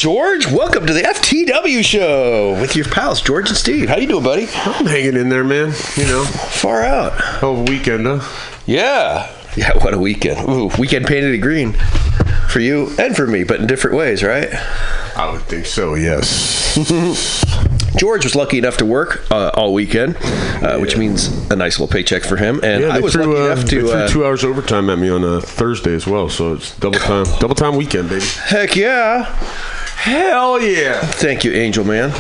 George. Welcome to the FTW show with your pals, George and Steve. How you doing, buddy? I'm hanging in there, man. You know, far out. Oh, weekend, huh? Yeah. Yeah, what a weekend. Ooh, weekend painted it green for you and for me, but in different ways, right? I would think so, yes. George was lucky enough to work uh, all weekend, uh, which means a nice little paycheck for him. And yeah, I was threw, lucky uh, enough they to. threw Uh, two hours overtime at me on a Thursday as well, so it's double time, double time weekend, baby. Heck yeah. Hell yeah. Thank you, Angel Man.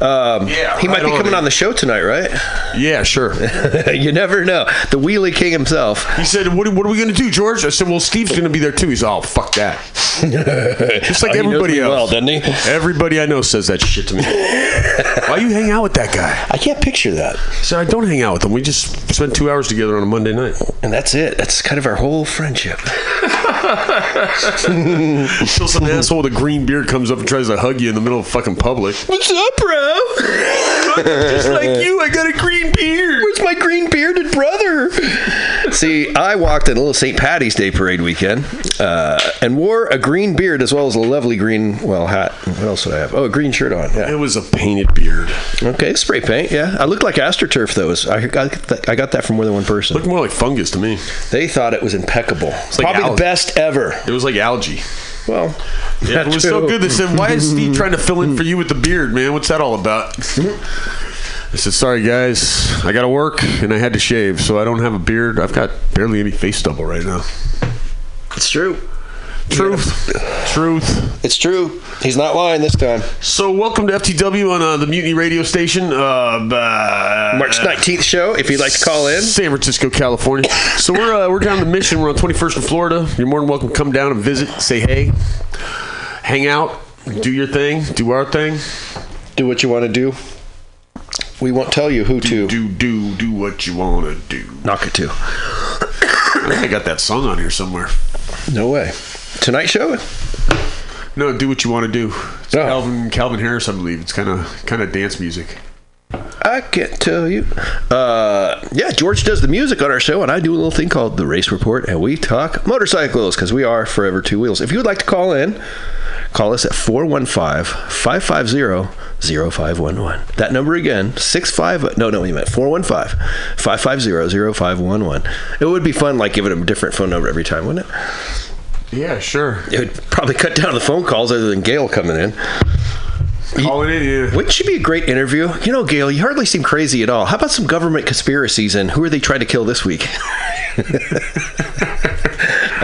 Um, Yeah, he might right be coming on the show tonight, right? Yeah, sure. you never know. The Wheelie King himself. He said, "What, what are we going to do, George?" I said, "Well, Steve's going to be there too." He's, "Oh, fuck that." Just like Oh, everybody else. well, doesn't he? Everybody I know says that shit to me. Why you hang out with that guy? I can't picture that. So I don't hang out with him. We just spent two hours together on a Monday night. And that's it. That's kind of our whole friendship. Until some asshole with a green beard comes up and tries to hug you in the middle of fucking public. What's up, bro? Just like you, I got a green beard. Where's my green bearded brother? See, I walked in a little St. Patty's Day parade weekend uh, and wore a green beard as well as a lovely green, well, hat. What else did I have? Oh, a green shirt on. Yeah. It was a painted beard. Okay, spray paint. Yeah, I looked like AstroTurf though. I got that, I got that from more than one person. Looked more like fungus to me. They thought it was impeccable. It's like Probably the best ever. It was like algae. Well, Yeah, it was so good. They said, "Why is Steve trying to fill in for you with the beard, man? What's that all about?" I said, "Sorry, guys, I got to work and I had to shave, so I don't have a beard. I've got barely any face stubble right now." It's true. Truth. Truth. It's true. He's not lying this time. So, welcome to FTW on uh, the Mutiny Radio Station. Uh, uh, March 19th show, if you'd like to call in. San Francisco, California. So we're uh, we're down the mission. We're on 21st in Florida. You're more than welcome to come down and visit, say hey, hang out, do your thing, do our thing. Do what you want to do. We won't tell you who to. Do do do what you want to do. Knock it to. I got that song on here somewhere. No way. Tonight show? No, do what you want to do. It's Oh. Calvin Calvin Harris, I believe. It's kind of kind of dance music. I can't tell you. Uh, yeah, George does the music on our show, and I do a little thing called the Race Report, and we talk motorcycles because we are forever two wheels. If you would like to call in, call us at 415 550 0511. That number again, 65. No, no, we meant 415 550 0511. It would be fun, like giving them a different phone number every time, wouldn't it? Yeah, sure. It would probably cut down the phone calls other than Gail coming in. Calling oh, in, yeah. Wouldn't she be a great interview? You know, Gail, you hardly seem crazy at all. How about some government conspiracies and who are they trying to kill this week?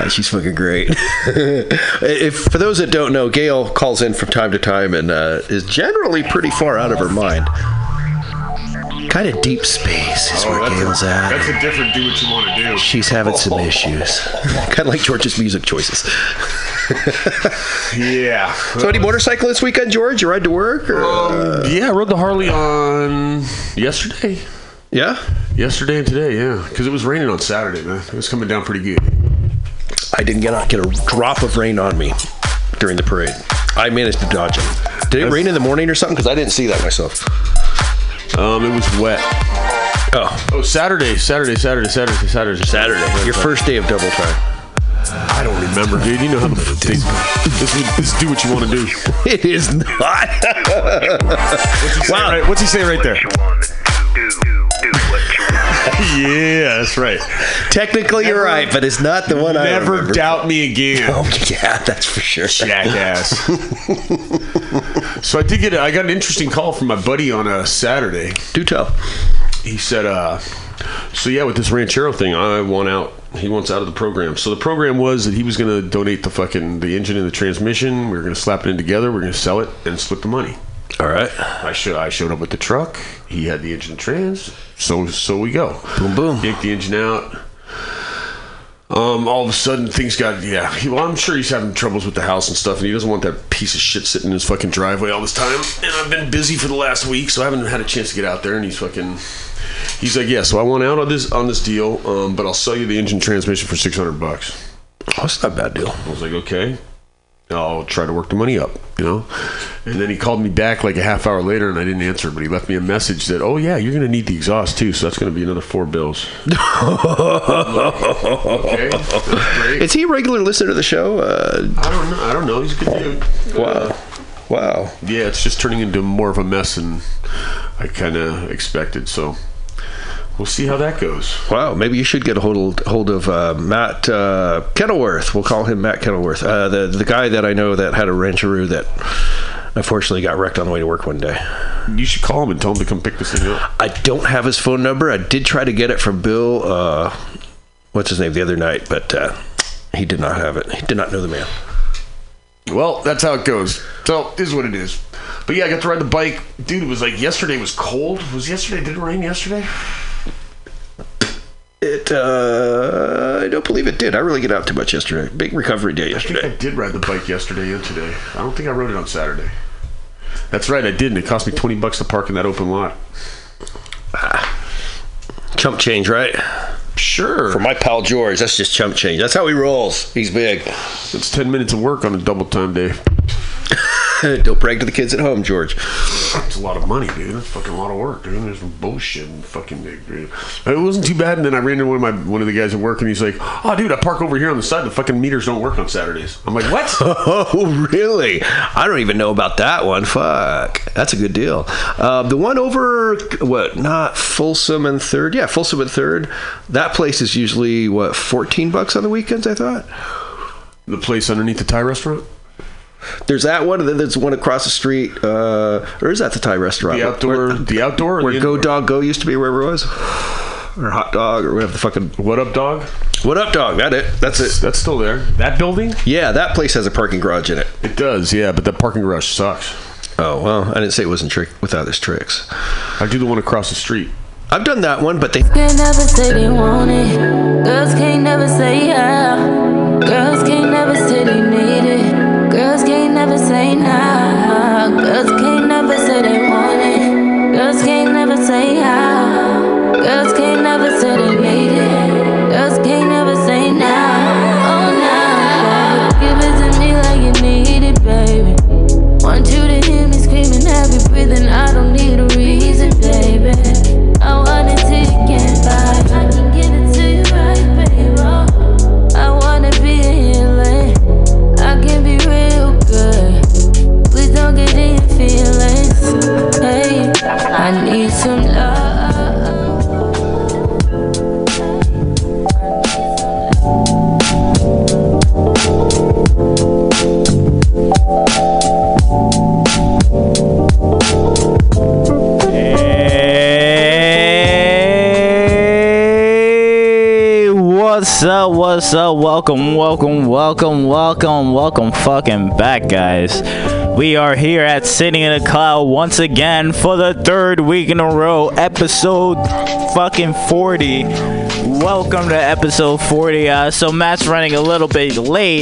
Uh, she's fucking great. if for those that don't know, Gail calls in from time to time and uh, is generally pretty far out of her mind. Kind of deep space is where Oh, that's Gail's a, at. That's a different do what you want to do. She's having some issues. kind of like George's music choices. Yeah. So, any motorcycle this weekend, George? You ride to work? Or, uh, yeah, I rode the Harley on yesterday. Yeah? Yesterday and today, yeah. Because it was raining on Saturday, man. It was coming down pretty good. I didn't get, get a drop of rain on me during the parade. I managed to dodge it. Did it rain in the morning or something? Because I didn't see that myself. Um, it was wet. Oh. Oh, Saturday, Saturday, Saturday, Saturday, Saturday, Saturday. Your first day of double time. I don't remember, dude. You know how the they, this, is, this is do what you want to do. It is not. What's he say Wow. right, what's he say right there? Yeah, that's right. Technically, you're right, but it's not the one I Never doubt me again. Oh, yeah, that's for sure. Jackass. so I did get a, I got an interesting call from my buddy on a Saturday. Do tell. He said, uh, so yeah, with this Ranchero thing, I want out. He wants out of the program. So the program was that he was going to donate the fucking the engine and the transmission. We were going to slap it in together. We are going to sell it and split the money. All right. I showed I showed up with the truck. He had the engine trans. So so we go. Boom boom. Yank the engine out. Um, all of a sudden things got yeah. He, well, I'm sure he's having troubles with the house and stuff, and he doesn't want that piece of shit sitting in his fucking driveway all this time. And I've been busy for the last week, so I haven't had a chance to get out there. And he's fucking. He's like, yeah. So I want out on this on this deal, um, but I'll sell you the engine transmission for six hundred bucks. Oh, that's not a bad deal. I was like, okay. I'll try to work the money up, you know? And then he called me back like a half hour later and I didn't answer, but he left me a message that, oh, yeah, you're going to need the exhaust too. So that's going to be another four bills. okay. Is he a regular listener to the show? Uh, I don't know. I don't know. He's a good dude. wow. Wow. Yeah, it's just turning into more of a mess than I kind of expected. So we'll see how that goes. Wow, maybe you should get a hold hold of uh, Matt uh, Kenilworth. We'll call him Matt Kenilworth, uh, the the guy that I know that had a Ranchero that unfortunately got wrecked on the way to work one day. You should call him and tell him to come pick this thing up. I don't have his phone number. I did try to get it from Bill. Uh, what's his name the other night, but uh, he did not have it. He did not know the man. Well, that's how it goes. So, this is what it is. But yeah, I got to ride the bike. Dude, it was like yesterday was cold. Was yesterday? Did it rain yesterday? It. Uh, I don't believe it did. I really get out too much yesterday. Big recovery day I think yesterday. I did ride the bike yesterday and today. I don't think I rode it on Saturday. That's right, I didn't. it cost me 20 bucks to park in that open lot. Chump change, right? Sure. For my pal George, that's just chump change. That's how he rolls. He's big. It's 10 minutes of work on a double time day. Don't brag to the kids at home, George. It's a lot of money, dude. That's fucking a lot of work, dude. There's some bullshit and fucking. Dude. It wasn't too bad, and then I ran into one of my one of the guys at work, and he's like, "Oh, dude, I park over here on the side. The fucking meters don't work on Saturdays." I'm like, "What?" Oh, really? I don't even know about that one. Fuck. That's a good deal. Uh, the one over, what, not Folsom and Third? Yeah, Folsom and Third. That place is usually, what, 14 bucks on the weekends, I thought? The place underneath the Thai restaurant? There's that one, and then there's one across the street. Uh, or is that the Thai restaurant? The outdoor, the outdoor, Where the Go Dog Go used to be, wherever it was? Or Hot Dog, or whatever the fucking. What up, dog? What up, dog? That it. That's it. That's still there. That building? Yeah, that place has a parking garage in it. It does, yeah, but that parking garage sucks. Oh well, I didn't say it wasn't trick without its tricks. I do the one across the street. I've done that one, but they. Can't never say they want it. Girls can't never say yeah. Girls can't never say they never I need some love. Hey, what's up? What's up? Welcome, welcome, welcome, welcome, welcome, fucking back, guys. We are here at Sitting in a Cloud once again for the third week in a row, episode fucking 40. Welcome to episode 40. Uh, so Matt's running a little bit late.